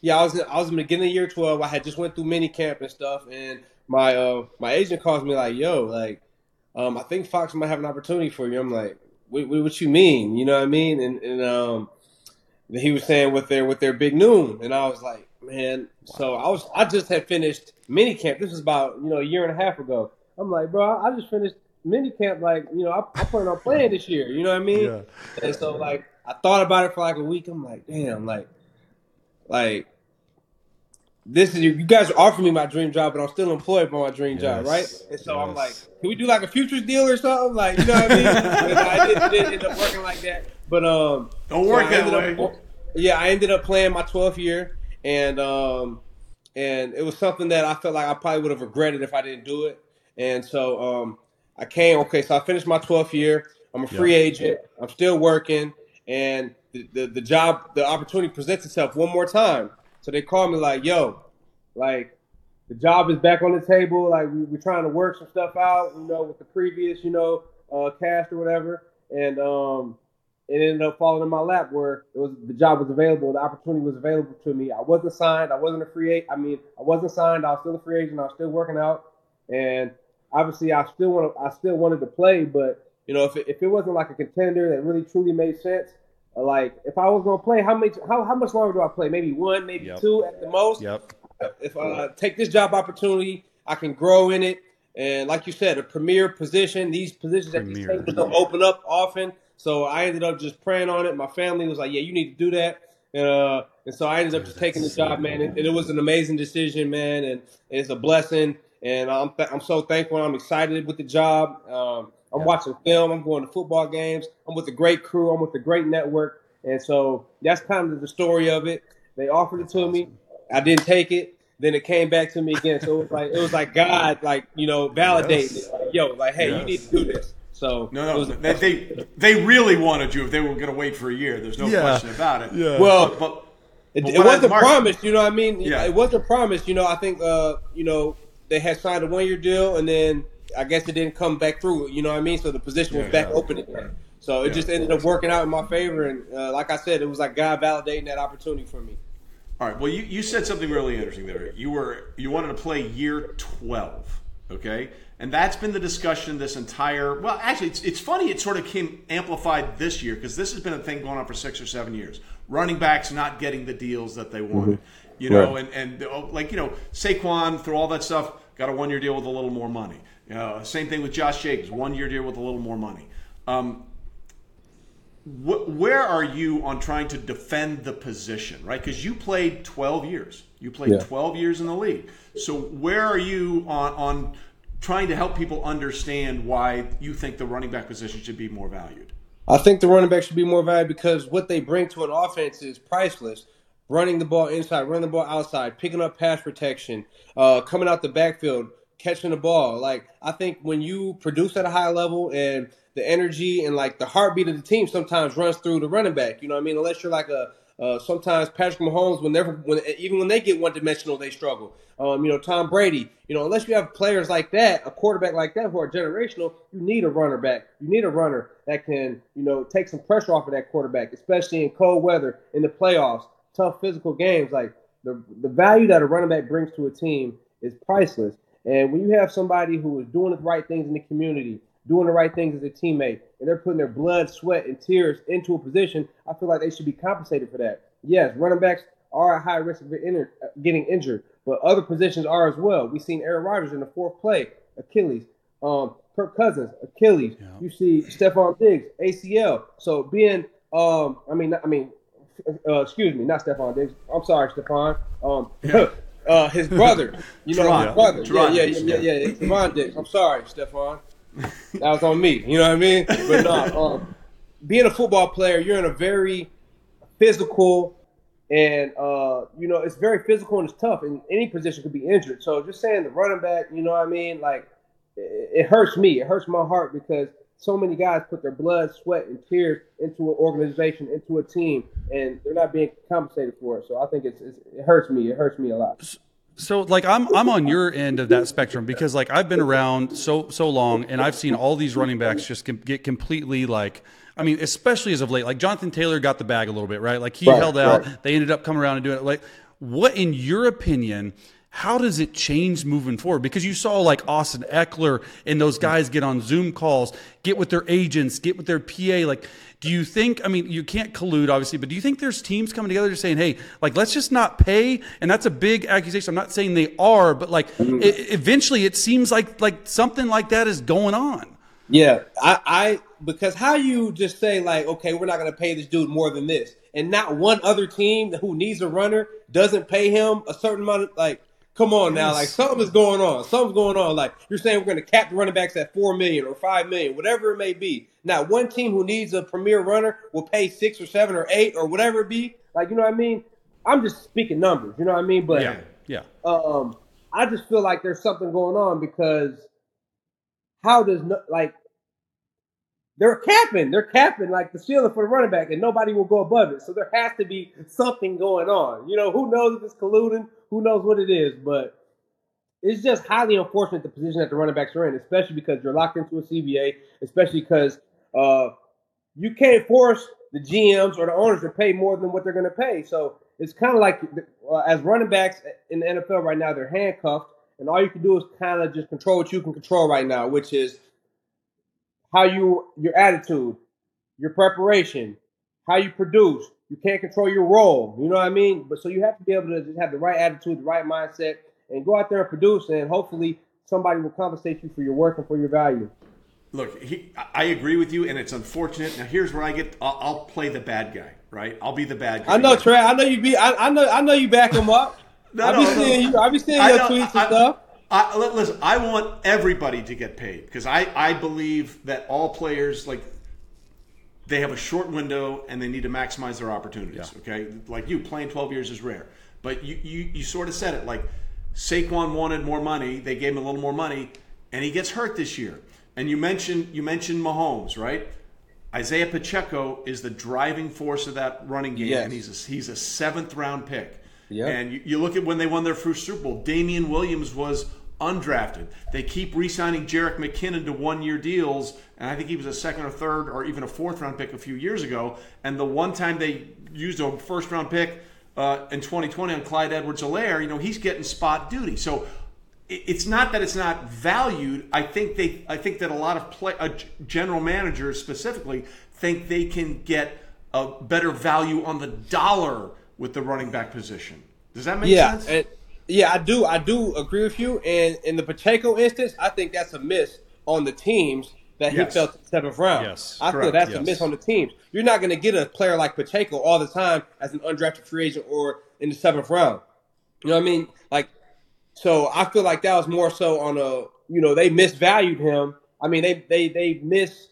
yeah i was i was in the beginning of year 12 i had just went through mini camp and stuff and my uh my agent calls me like yo like um i think fox might have an opportunity for you. I'm like what, what you mean you know what i mean and and um he was saying with their with their big noon, and I was like, man. So I was I just had finished mini camp. This was about you know a year and a half ago. I'm like, bro, I just finished mini camp. Like you know, I, I plan on playing this year. You know what I mean? Yeah. And so like I thought about it for like a week. I'm like, damn, like like this is you guys are offering me my dream job, but I'm still employed by my dream yes. job, right? And so yes. I'm like, can we do like a futures deal or something? Like, you know what I mean? I didn't, didn't, end up working like that, but um, don't work so that way. Up, yeah, I ended up playing my 12th year, and um, and it was something that I felt like I probably would have regretted if I didn't do it. And so um, I came. Okay, so I finished my 12th year. I'm a free yeah. agent. I'm still working, and the, the, the job, the opportunity presents itself one more time. So they called me like, "Yo, like the job is back on the table. Like we, we're trying to work some stuff out, you know, with the previous, you know, uh, cast or whatever." And um, it ended up falling in my lap where it was the job was available, the opportunity was available to me. I wasn't signed, I wasn't a free agent. I mean, I wasn't signed, I was still a free agent, I was still working out, and obviously I still want to. I still wanted to play, but you know, if it, if it wasn't like a contender that really truly made sense, like if I was gonna play, how much how how much longer do I play? Maybe one, maybe yep. two at the most. Yep. If I take this job opportunity, I can grow in it. And like you said, a premier position, these positions premier. at these tables don't open up often. So I ended up just praying on it. My family was like, "Yeah, you need to do that." And, uh, and so I ended up just taking the job, man. And, and, it was an amazing decision, man. And it's a blessing. And I'm th- I'm so thankful. I'm excited with the job. Um, I'm yeah. watching film. I'm going to football games. I'm with a great crew. I'm with a great network. And so that's kind of the story of it. They offered it to awesome. me. I didn't take it. Then it came back to me again. So it was like it was like God, like you know, validating yes. Like, Yo, like hey, yes. you need to do this. So no, no, was, they, they, they really wanted you if they were going to wait for a year. There's no yeah, question about it. Yeah. Well, but, but, it, it wasn't promised. You know what I mean? Yeah. It wasn't promised. You know, I think uh, you know they had signed a one year deal, and then I guess it didn't come back through. You know what I mean? So the position was yeah, back yeah. open again. So it just ended up working out in my favor, and uh, like I said, it was like God validating that opportunity for me. All right. Well, you, you said something really interesting there. You were you wanted to play year twelve. Okay. And that's been the discussion this entire. Well, actually, it's, it's funny. It sort of came amplified this year because this has been a thing going on for six or seven years. Running backs not getting the deals that they wanted, mm-hmm. you know, right. and and oh, like you know Saquon through all that stuff got a one year deal with a little more money. You know, same thing with Josh Jacobs, one year deal with a little more money. Um, wh- where are you on trying to defend the position, right? Because you played 12 years. You played yeah. 12 years in the league. So where are you on on trying to help people understand why you think the running back position should be more valued. I think the running back should be more valued because what they bring to an offense is priceless. Running the ball inside, running the ball outside, picking up pass protection, uh, coming out the backfield, catching the ball. Like I think when you produce at a high level and the energy and like the heartbeat of the team sometimes runs through the running back. You know what I mean? Unless you're like a uh, sometimes Patrick Mahomes, when they're when even when they get one dimensional, they struggle. Um, you know, Tom Brady. You know, unless you have players like that, a quarterback like that who are generational, you need a runner back. You need a runner that can you know take some pressure off of that quarterback, especially in cold weather in the playoffs, tough physical games. Like the the value that a running back brings to a team is priceless. And when you have somebody who is doing the right things in the community, doing the right things as a teammate, and they're putting their blood, sweat, and tears into a position, I feel like they should be compensated for that. Yes, running backs are at high risk of getting injured, but other positions are as well. We've seen Aaron Rodgers in the fourth play, Achilles. Um, Kirk Cousins, Achilles. Yeah. You see Stefon Diggs, ACL. So being, um, I mean, I mean, uh, excuse me, not Stefon Diggs. I'm sorry, Stefon. Um, yeah. uh, his brother. You know, his brother. Yeah, yeah, yeah, yeah, yeah. Stefon Diggs. I'm sorry, Stefon. That was on me. You know what I mean? But no, um, being a football player, you're in a very physical and uh, you know it's very physical and it's tough. And any position could be injured. So just saying the running back, you know what I mean? Like it, it hurts me. It hurts my heart because so many guys put their blood, sweat, and tears into an organization, into a team, and they're not being compensated for it. So I think it's, it's it hurts me. It hurts me a lot. So like I'm I'm on your end of that spectrum because like I've been around so so long and I've seen all these running backs just get completely like I mean especially as of late like Jonathan Taylor got the bag a little bit right like he right, held out right. they ended up coming around and doing it like what in your opinion how does it change moving forward? Because you saw like Austin Ekeler and those guys get on Zoom calls, get with their agents, get with their PA. Like, do you think, I mean, you can't collude, obviously, but do you think there's teams coming together just saying, hey, like, let's just not pay? And that's a big accusation. I'm not saying they are, but like, mm-hmm. it, eventually it seems like, like something like that is going on. Yeah. I, I, because how you just say, like, okay, we're not going to pay this dude more than this, and not one other team who needs a runner doesn't pay him a certain amount of, like, Come on now, like something is going on. Something's going on. Like you're saying, we're going to cap the running backs at four million or five million, whatever it may be. Now, one team who needs a premier runner will pay six or seven or eight or whatever it be. Like you know what I mean? I'm just speaking numbers. You know what I mean? But yeah, yeah. Um, I just feel like there's something going on because how does like they're capping, they're capping like the ceiling for the running back, and nobody will go above it. So there has to be something going on. You know, who knows if it's colluding? Who knows what it is? But it's just highly unfortunate the position that the running backs are in, especially because you're locked into a CBA, especially because uh, you can't force the GMs or the owners to pay more than what they're going to pay. So it's kind of like uh, as running backs in the NFL right now, they're handcuffed, and all you can do is kind of just control what you can control right now, which is how you your attitude, your preparation, how you produce. You can't control your role. You know what I mean? But so you have to be able to just have the right attitude, the right mindset, and go out there and produce. And hopefully, somebody will compensate you for your work and for your value. Look, he, I agree with you, and it's unfortunate. Now, here's where I get. I'll, I'll, play the bad guy, right? I'll be the bad guy. I know, Trey. I know you be. I, I know. I know you back him up. no, I be no, seeing no. you. I be seeing your tweets and I, stuff. I, listen, I want everybody to get paid because I, I believe that all players like they have a short window and they need to maximize their opportunities. Yeah. Okay, like you playing 12 years is rare, but you, you you sort of said it like Saquon wanted more money, they gave him a little more money, and he gets hurt this year. And you mentioned you mentioned Mahomes, right? Isaiah Pacheco is the driving force of that running game, yes. and he's a, he's a seventh round pick. Yeah. And you, you, look at when they won their first Super Bowl, Damien Williams was undrafted. They keep re-signing Jerick McKinnon to one-year deals, and I think he was a second or third or even a fourth-round pick a few years ago. And the one time they used a first-round pick uh, in 2020 on Clyde Edwards-Helaire, you know, he's getting spot duty. So it's not that it's not valued. I think they, I think that a lot of play, uh, general managers specifically think they can get a better value on the dollar with the running back position. Does that make yeah, sense? Yeah, I do. I do agree with you. And in the Pacheco instance, I think that's a miss on the teams that yes. he felt seventh round. Yes, I correct. feel that's yes. a miss on the teams. You're not going to get a player like Pacheco all the time as an undrafted free agent or in the seventh round. You know what I mean? Like, so I feel like that was more so on a you know they misvalued him. I mean they they they miss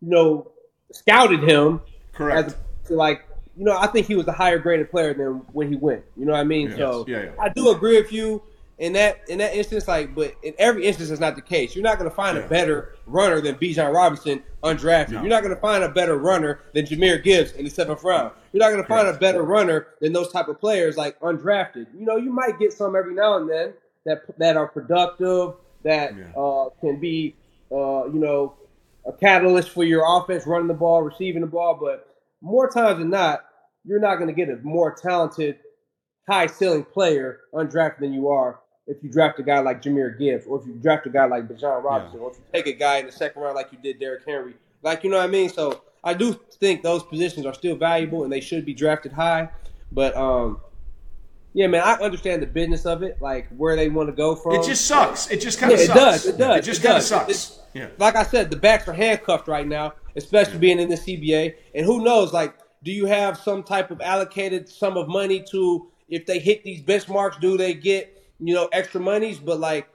you know scouted him correct as like you know, I think he was a higher graded player than when he went. You know what I mean? Yes. So yeah, yeah. I do agree with you in that in that instance. Like, but in every instance, it's not the case. You're not going to find yeah. a better runner than Bijan Robinson undrafted. No. You're not going to find a better runner than Jahmyr Gibbs in the seventh round. You're not going to find a better runner than those type of players like undrafted. You know, you might get some every now and then that that are productive, that uh, can be, uh, you know, a catalyst for your offense, running the ball, receiving the ball, but more times than not, you're not going to get a more talented, high ceiling player undrafted than you are if you draft a guy like Jahmyr Gibbs or if you draft a guy like Bijan Robinson yeah. or if you take a guy in the second round like you did Derrick Henry. Like, you know what I mean? So I do think those positions are still valuable and they should be drafted high. But um, yeah, man, I understand the business of it, like where they want to go from. It just sucks. It just kind Yeah, of it sucks. does. It does. It just kind of sucks. It's- yeah. Like I said, the backs are handcuffed right now, especially being in the CBA. And who knows? Like, do you have some type of allocated sum of money to if they hit these benchmarks? Do they get you know extra monies? But like,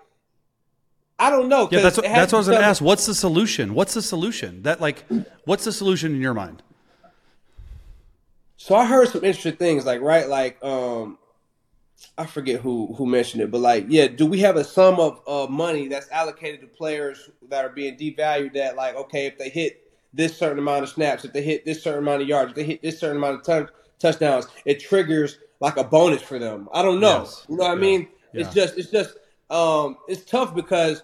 I don't know. Yeah, that's what, that's what I was going to ask. What's the solution? What's the solution? That like, what's the solution in your mind? So I heard some interesting things, like right, like um, I forget who who mentioned it, but like, yeah, do we have a sum of uh, money that's allocated to players that are being devalued? That like, okay, if they hit this certain amount of snaps, if they hit this certain amount of yards, if they hit this certain amount of touch, touchdowns, it triggers like a bonus for them. I don't know. Yes. You know what I Yeah. mean? It's just it's just um, it's tough because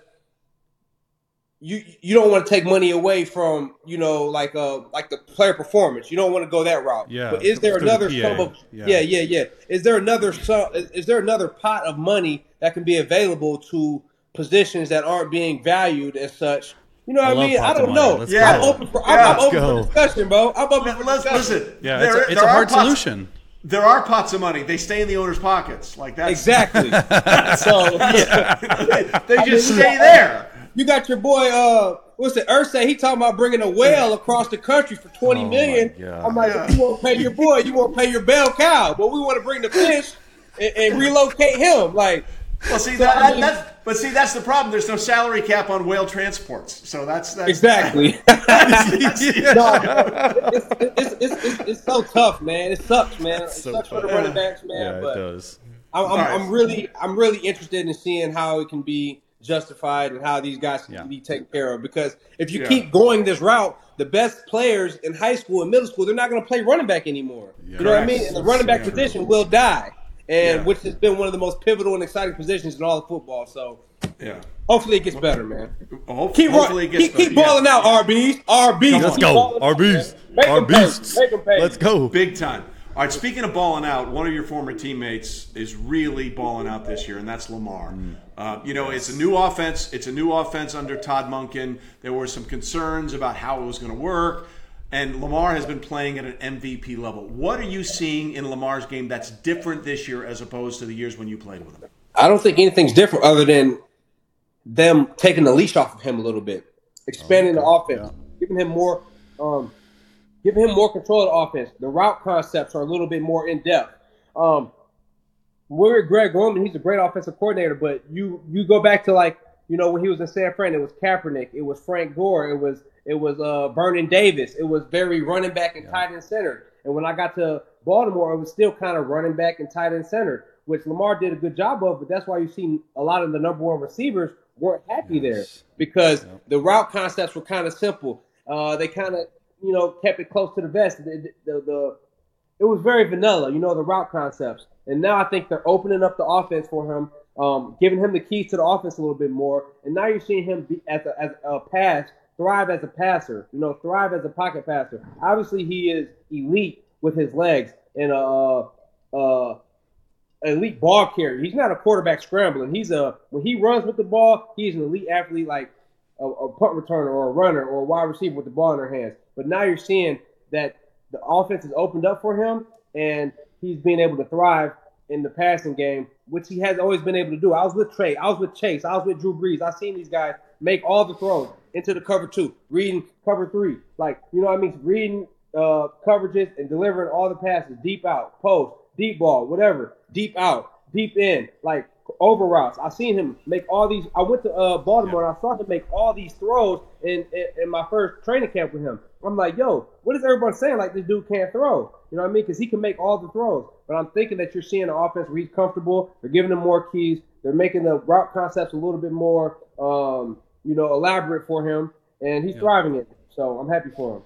you you don't want to take money away from you know like uh like the player performance. You don't want to go that route. Yeah, But is there the another PA. sum of Yeah. yeah. yeah yeah Is there another sum? Is there another pot of money that can be available to positions that aren't being valued as such? You know what I, love mean? I don't know. Let's go. I'm open for I'm, Yeah, I'm open go. for discussion, bro. I'm open for Let's discussion. listen. Yeah, there- it's a, it's there a are hard pots- solution. There are pots of money. They stay in the owner's pockets. Like that's Exactly. so they just stay there. You got your boy, uh, what's it, Irsay? He talking about bringing a whale across the country for twenty Oh, million. I'm like, if you won't pay your boy, you won't pay your bell cow, but we want to bring the fish and, and relocate him. Like, Well, see So, that, I that mean- that's but see that's the problem. There's no salary cap on whale transports, so that's that's exactly. that's- no, it's, it's, it's, it's, it's so tough, man. It sucks, man. It so sucks for the running backs, man. Yeah, it does. I'm, I'm, Alright. I'm really, I'm really interested in seeing how it can be justified and how these guys can Yeah. be taken care of. Because if you Yeah. keep going this route, the best players in high school and middle school, they're not going to play running back anymore. You know what I mean? And the running back position will die, and Yeah. which has been one of the most pivotal and exciting positions in all of football. So yeah. hopefully it gets better, man. Hope- Keep, hopefully it gets keep, keep balling Yeah. out, RBs. RBs. Let's go. balling Our out, beasts. man. Make Our them pay. beasts. Make them pay. Let's go. Big time. All right, speaking of balling out, one of your former teammates is really balling out this year, and that's Lamar. Uh, you know, it's a new offense. It's a new offense under Todd Monken. There were some concerns about how it was going to work, and Lamar has been playing at an MVP level. What are you seeing in Lamar's game that's different this year as opposed to the years when you played with him? I don't think anything's different other than them taking the leash off of him a little bit, expanding the offense, giving him more, um, giving him more control of the offense. The route concepts are a little bit more in depth. Um, we're Greg Roman. He's a great offensive coordinator, but you you go back to like you know when he was in San Fran, it was Kaepernick, it was Frank Gore, it was it was uh, Vernon Davis, it was very running back and tight end center. And when I got to Baltimore, it was still kind of running back and tight end center, which Lamar did a good job of. But that's why you see a lot of the number one receivers weren't happy there because the route concepts were kind of simple. Uh, they kind of you know kept it close to the vest. The, the, the it was very vanilla, you know, the route concepts. And now I think they're opening up the offense for him, um, giving him the keys to the offense a little bit more. And now you're seeing him be, as, a, as a pass, thrive as a passer, you know, thrive as a pocket passer. Obviously, he is elite with his legs and a, uh, elite ball carrier. He's not a quarterback scrambling. He's a when he runs with the ball, he's an elite athlete like a, a punt returner or a runner or a wide receiver with the ball in their hands. But now you're seeing that the offense is opened up for him and he's being able to thrive in the passing game, which he has always been able to do. I was with Trey, I was with Chase, I was with Drew Brees. I've seen these guys make all the throws into the cover two, reading cover three. Like, you know what I mean? Reading uh, coverages and delivering all the passes deep out, post, deep ball, whatever, deep out, deep in, like over routes. I've seen him make all these. I went to uh, Baltimore and I saw him make all these throws in, in in my first training camp with him. I'm like, yo, what is everyone saying? Like this dude can't throw. You know what I mean? Because he can make all the throws. But I'm thinking that you're seeing an offense where he's comfortable. They're giving him more keys. They're making the route concepts a little bit more, um, you know, elaborate for him, and he's thriving it. So I'm happy for him.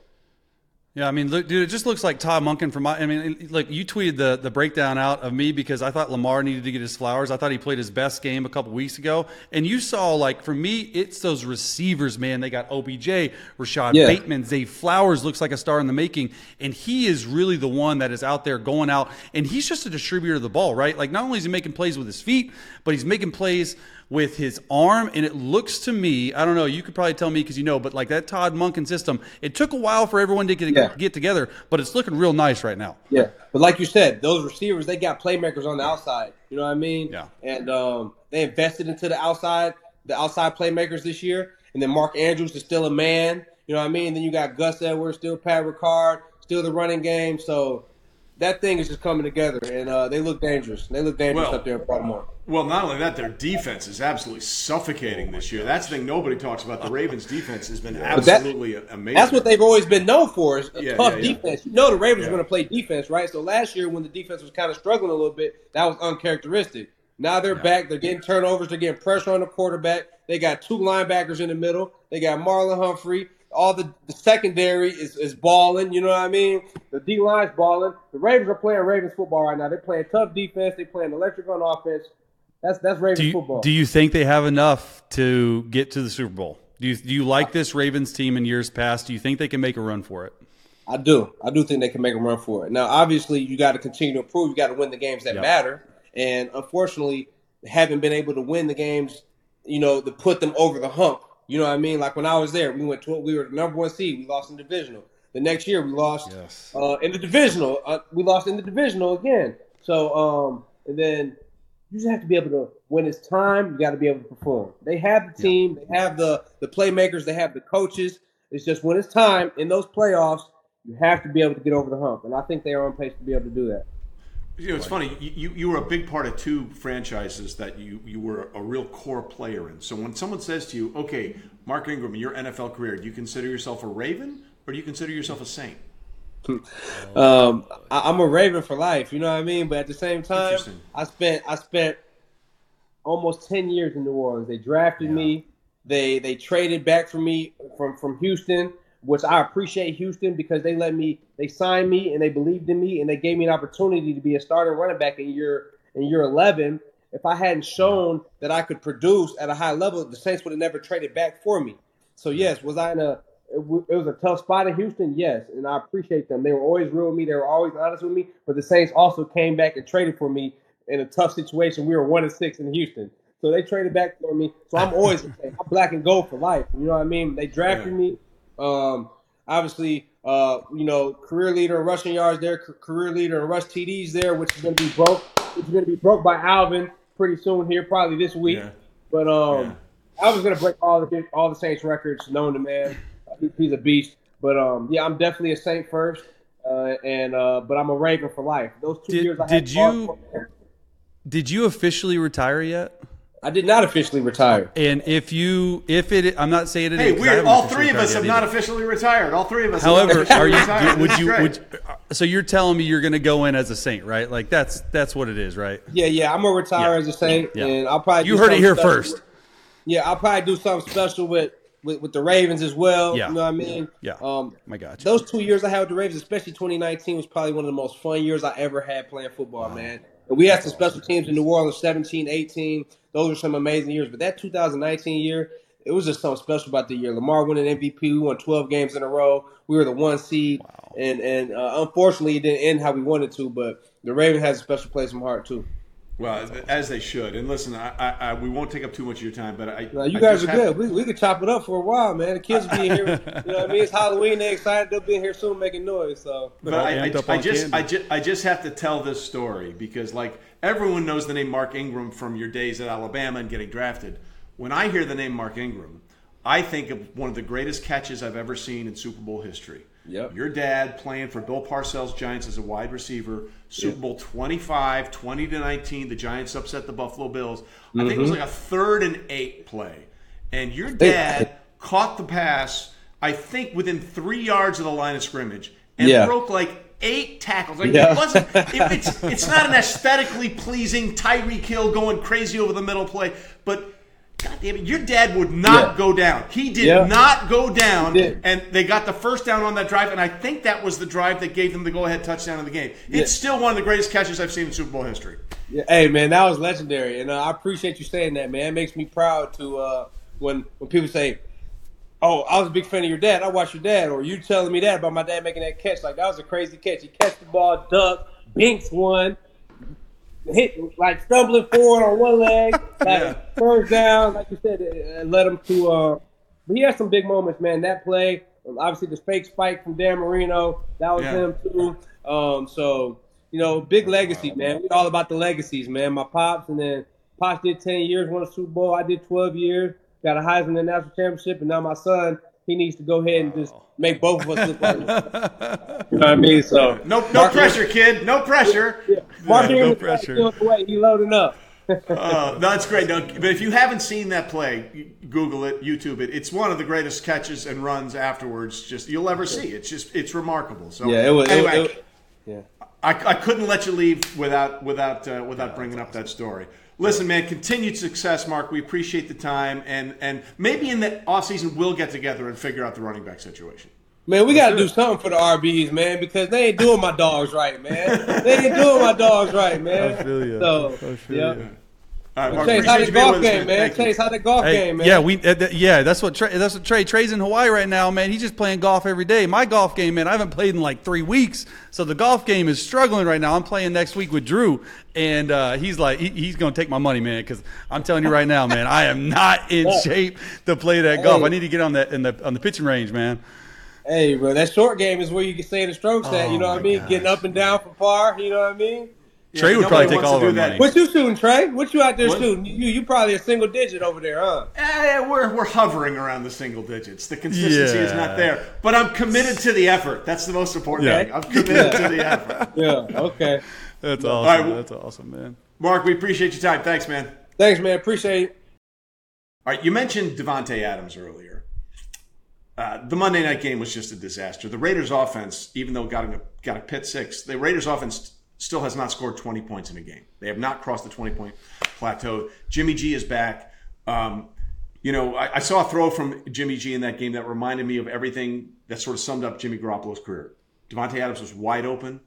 Yeah, I mean, look, dude, it just looks like Todd Monken from my. I mean, look, you tweeted the the breakdown out of me because I thought Lamar needed to get his flowers. I thought he played his best game a couple weeks ago, and you saw like for me, it's those receivers, man. They got OBJ, Rashad Yeah. Bateman, Zay Flowers looks like a star in the making, and he is really the one that is out there going out, and he's just a distributor of the ball, right? Like not only is he making plays with his feet, but he's making plays with his arm, and it looks to me, I don't know, you could probably tell me because you know, but like that Todd Monken system, it took a while for everyone to get to get together, but it's looking real nice right now. Yeah, but like you said, those receivers they got playmakers on the outside. You know what I mean? Yeah. And um, they invested into the outside, the outside playmakers this year. And then Mark Andrews is still a man. You know what I mean? Then you got Gus Edwards, still Pat Ricard, still the running game. So that thing is just coming together, and uh, they look dangerous. They look dangerous Well- up there in Baltimore. Well, not only that, their defense is absolutely suffocating this year. That's the thing nobody talks about. The Ravens' defense has been that- absolutely amazing. That's what they've always been known for is a Yeah, tough yeah, yeah. defense. You know the Ravens are going to play defense, right? So last year when the defense was kind of struggling a little bit, that was uncharacteristic. Now they're back. They're getting turnovers. They're getting pressure on the quarterback. They got two linebackers in the middle. They got Marlon Humphrey. All the, the secondary is, is balling. You know what I mean? The D line's balling. The Ravens are playing Ravens football right now. They're playing tough defense. They're playing electric on offense. That's that's Ravens Do you, football. do you think they have enough to get to the Super Bowl? Do you, do you like this Ravens team in years past? Do you think they can make a run for it? I do. I do think they can make a run for it. Now, obviously, you got to continue to improve. You got to win the games that Yeah. matter. And unfortunately, haven't been able to win the games, you know, to put them over the hump. You know what I mean? Like when I was there, we went 12, we were the number one seed. We lost in the divisional. The next year, we lost Yes. uh, in the divisional. Uh, we lost in the divisional again. So, um, and then you just have to be able to, when it's time, you got to be able to perform. They have the team, they have the the playmakers, they have the coaches. It's just when it's time in those playoffs, you have to be able to get over the hump, and I think they are on pace to be able to do that. You know, it's funny. You, you were a big part of two franchises that you you were a real core player in. So when someone says to you, "Okay, Mark Ingram, in your NFL career, do you consider yourself a Raven or do you consider yourself a Saint?" Um, I, I'm a Raven for life, you know what I mean. But at the same time, I spent I spent almost ten years in New Orleans. They drafted me. They they traded back for me from from Houston, which I appreciate Houston because they let me they signed me and they believed in me and they gave me an opportunity to be a starting running back in year in year eleven. If I hadn't shown that I could produce at a high level, the Saints would have never traded back for me. So yes, was I in a it was a tough spot in Houston, yes, and I appreciate them. They were always real with me. They were always honest with me. But the Saints also came back and traded for me in a tough situation. We were one and six in Houston, so they traded back for me. So I'm always I'm black and gold for life. You know what I mean? They drafted Yeah. me. Um, obviously, uh, you know, career leader in rushing yards there, career leader in rush TDs there, which is going to be broke. Which is going to be broke by Alvin pretty soon here, probably this week. Yeah. But um, I was gonna break all the all the Saints records known to man. He's a beast. But um, yeah, I'm definitely a Saint first, uh, and uh, but I'm a Raven for life. Those two Did- years I did had you- Did you officially retire yet? I did not officially retire. And if you, if it, I'm not saying it. Hey, is, 'cause we're all three of us have yet not officially retired. All three of us. However, officially are you? retired. do- would you? Would so you're telling me you're going to go in as a saint, right? Like that's that's what it is, right? Yeah, yeah, I'm gonna retire Yeah. as a Saint, Yeah. and I'll probably You do heard it here first. with- yeah, I'll probably do something special with with, with the Ravens as well. Yeah. you know what I mean. Yeah. Um, My God. those two years I had with the Ravens, especially 2019, was probably one of the most fun years I ever had playing football, man. And we had some special teams in New Orleans, 17, 18. Those were some amazing years. But that 2019 year, it was just something special about the year. Lamar winning MVP. We won 12 games in a row. We were the one seed. And and uh, unfortunately, it didn't end how we wanted to. But the Ravens has a special place in my heart, too. Well, as they should. And listen, I, I, I, we won't take up too much of your time, but I. No, you I guys are have- good. We, we could chop it up for a while, man. The kids will be here. You know what I mean? It's Halloween. They're excited. They'll be here soon making noise. So But I, I, I just. I just, I just have to tell this story because, like, everyone knows the name Mark Ingram from your days at Alabama and getting drafted. When I hear the name Mark Ingram, I think of one of the greatest catches I've ever seen in Super Bowl history. Yep. Your dad playing for Bill Parcells Giants as a wide receiver, Super Bowl 25, 20 to 19. The Giants upset the Buffalo Bills. I think it was like a third and eight play. And your dad caught the pass, I think, within three yards of the line of scrimmage and Yeah. broke like eight tackles. Like Yeah. it wasn't. It, it's it's not an aesthetically pleasing Tyree Kill going crazy over the middle play, but. God damn it, your dad would not Yeah. go down. He did Yeah. not go down, and they got the first down on that drive, and I think that was the drive that gave them the go-ahead touchdown of the game. It's still one of the greatest catches I've seen in Super Bowl history. Yeah, hey man, that was legendary, and uh, I appreciate you saying that, man. It makes me proud to uh, when when people say, "Oh, I was a big fan of your dad. I watched your dad," or you telling me that about my dad making that catch. Like that was a crazy catch. He catch the ball, duck, binks one, hit like stumbling forward on one leg, like Yeah. first down, like you said, it, it led him to. Uh, but he had some big moments, man. That play, Um, obviously, the fake spike from Dan Marino, that was Yeah. him too. Um, so you know, big legacy, man. We all about the legacies, man. My pops, and then pops did ten years, won a Super Bowl. I did twelve years, got a Heisman and national championship, and now my son, he needs to go ahead and just make both of us look like. you know what I mean? So No, no Mark- pressure, kid. No pressure. Mark Yeah, no pressure. still he loading up. Uh, that's great. No, but if you haven't seen that play, Google it, YouTube it. It's one of the greatest catches and runs afterwards. Just you'll ever see. It's just it's remarkable. So Yeah, it was. it- Anyway, it- yeah. I, I couldn't let you leave without without uh, without bringing up that story. Listen, man, continued success, Mark. We appreciate the time, and and maybe in the offseason we'll get together and figure out the running back situation. Man, we got to do something for the RBs, man, because they ain't doing my dogs right, man. they ain't doing my dogs right, man. I feel ya. So, I feel yeah. ya. All right, Mark, Chase, how appreciate the you golf with us, game, man? Thank you. Chase, how the golf Hey, game, man? Yeah, we uh, th- yeah, that's what Trey, that's what Trey Trey's in Hawaii right now, man. He's just playing golf every day. My golf game, man, I haven't played in like three weeks, so the golf game is struggling right now. I'm playing next week with Drew, and uh, he's like, he, he's gonna take my money, man, because I'm telling you right now, man, I am not in shape to play that golf. I need to get on that in the on the pitching range, man. Hey, bro, that short game is where you can say the strokes at. You know Oh what I mean? Getting up and down from par. You know what I mean? Trey would probably take all to of do our that. money. What you shooting, Trey? What you out there What? shooting? You you probably a single digit over there, huh? Eh, we're, we're hovering around the single digits. The consistency is not there. But I'm committed to the effort. That's the most important Yeah. thing. I'm committed to the effort. Yeah. Okay. That's right, awesome. well- That's awesome, man. Mark, we appreciate your time. Thanks, man. Thanks, man. Appreciate it. All right, you mentioned Davante Adams earlier. Uh, the Monday night game was just a disaster. The Raiders' offense, even though got a, got a pit six, the Raiders' offense still has not scored 20 points in a game. They have not crossed the 20 point plateau. Jimmy G is back. Um, you know, I, I saw a throw from Jimmy G in that game that reminded me of everything that sort of summed up Jimmy Garoppolo's career. Davante Adams was wide open,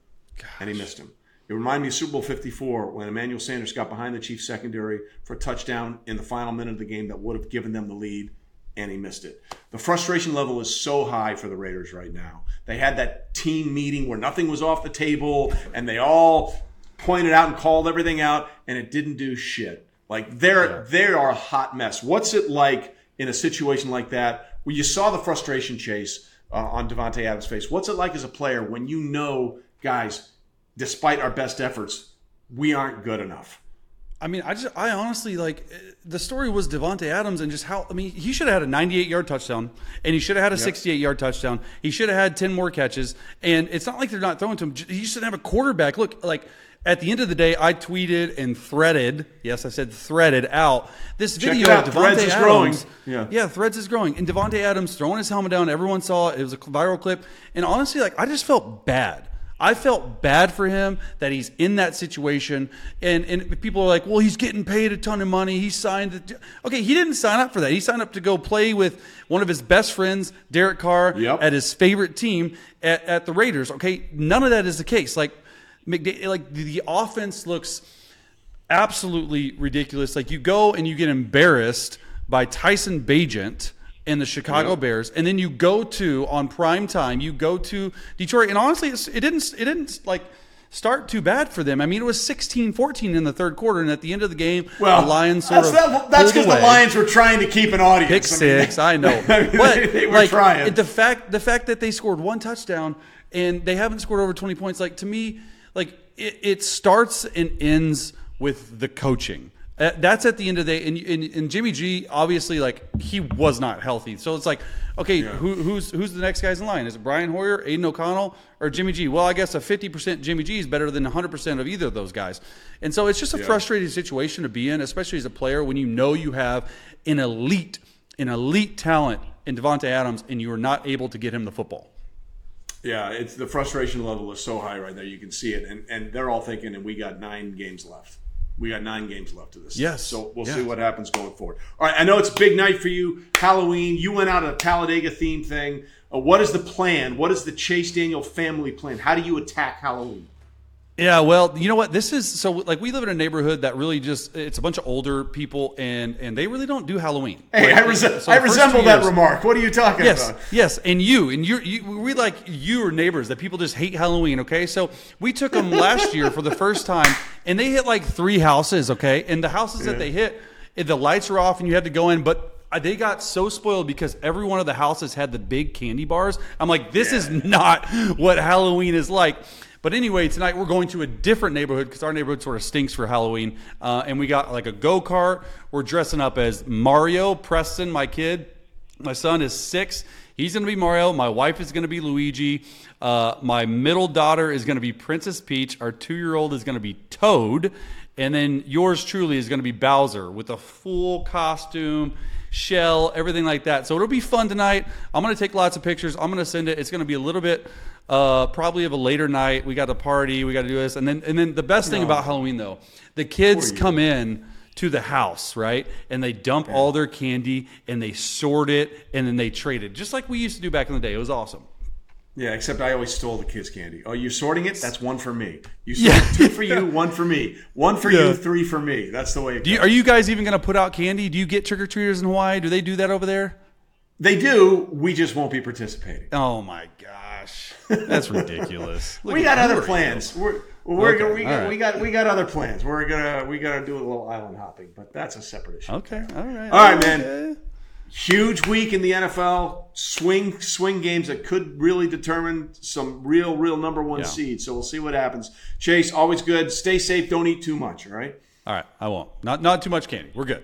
and he missed him. It reminded me of Super Bowl 54 when Emmanuel Sanders got behind the Chiefs secondary for a touchdown in the final minute of the game that would have given them the lead, and he missed it. The frustration level is so high for the Raiders right now. They had that team meeting where nothing was off the table, and they all pointed out and called everything out, and it didn't do shit. Like they're they are a hot mess. What's it like in a situation like that where you saw the frustration chase uh, on Davante Adams' face? What's it like as a player when you know, guys, despite our best efforts, we aren't good enough? I mean, I just, I honestly like the story was Davante Adams and just how I mean, he should have had a 98 yard touchdown and he should have had a 68 yard touchdown. He should have had 10 more catches. And it's not like they're not throwing to him. He should have a quarterback. Look, like at the end of the day, I tweeted and threaded. Yes, I said threaded out this Check video out. Threads Davante is growing. Adams. Yeah. yeah, Threads is growing, and Davante Adams throwing his helmet down. Everyone saw it. It was a viral clip, and honestly, like I just felt bad. I felt bad for him that he's in that situation, and and people are like, "Well, he's getting paid a ton of money. He signed." The... Okay, he didn't sign up for that. He signed up to go play with one of his best friends, Derek Carr, Yep. at his favorite team at, at the Raiders. Okay, none of that is the case. Like, McDa- like the, the offense looks absolutely ridiculous. Like you go and you get embarrassed by Tyson Bagent and the Chicago Bears, and then you go to on prime time. You go to Detroit, and honestly, it's, it didn't it didn't like start too bad for them. I mean, it was 16-14 in the third quarter, and at the end of the game, Well, the Lions sort that's, of that- that's because the. Lions were trying to keep an audience. Pick I mean, six, I know, I mean, but they, they were like trying. the fact the fact that they scored one touchdown and they haven't scored over twenty points, like to me, like it, it starts and ends with the coaching. Uh, that's at the end of the day, and, and, and Jimmy G obviously like he was not healthy, so it's like okay, who, who's who's the next guys in line? Is it Brian Hoyer, Aidan O'Connell, or Jimmy G? Well, I guess a fifty percent Jimmy G is better than hundred percent of either of those guys, and so it's just a frustrating situation to be in, especially as a player when you know you have an elite an elite talent in Davante Adams, and you are not able to get him the football. Yeah, it's the frustration level is so high right there. You can see it, and and they're all thinking, and we got nine games left. We got nine games left of this. Yes. So we'll Yeah. see what happens going forward. All right, I know it's a big night for you, Halloween. You went out a Talladega theme thing. Uh, what is the plan? What is the Chase Daniel family plan? How do you attack Halloween? Yeah, well, you know what? This is so like we live in a neighborhood that really just it's a bunch of older people and and they really don't do Halloween. Hey, Like, I, rese- so I resemble that years- remark. What are you talking Yes, about? yes, and you and you, you, we like you are neighbors that people just hate Halloween. Okay, so we took them last year for the first time, and they hit like three houses. Okay, and the houses that they hit, the lights were off, and you had to go in. But they got so spoiled because every one of the houses had the big candy bars. I'm like, this is not what Halloween is like. But anyway, tonight we're going to a different neighborhood because our neighborhood sort of stinks for Halloween. Uh, and we got like a go kart. We're dressing up as Mario, Preston, my kid. My son is six. He's going to be Mario. My wife is going to be Luigi. Uh, my middle daughter is going to be Princess Peach. Our two year old is going to be Toad. And then yours truly is going to be Bowser with a full costume, shell, everything like that. So it'll be fun tonight. I'm going to take lots of pictures. I'm going to send it. It's going to be a little bit uh, probably of a later night. We got to party. We got to do this. And then, and then the best thing about Halloween, though, the kids come in to the house, right? And they dump all their candy and they sort it and then they trade it, just like we used to do back in the day. It was awesome. Yeah, except I always stole the kids' candy. Oh, you're sorting it? That's one for me. You sort Yeah. two for you, one for me. One for Yeah. you, three for me. That's the way you, are you guys even going to put out candy? Do you get trick or treaters in Hawaii? Do they do that over there? They do. We just won't be participating. Oh my gosh, that's ridiculous. We got other plans. We're we're Okay, gonna, we, got, right. we got we got other plans. We're gonna we gotta do a little island hopping, but that's a separate issue. Okay, all right, All right, man. okay. Huge week in the NFL. Swing swing games that could really determine some real real number one Yeah. seeds. So we'll see what happens. Chase, always good. Stay safe. Don't eat too much. All right. All right, I won't. Not not too much candy. We're good.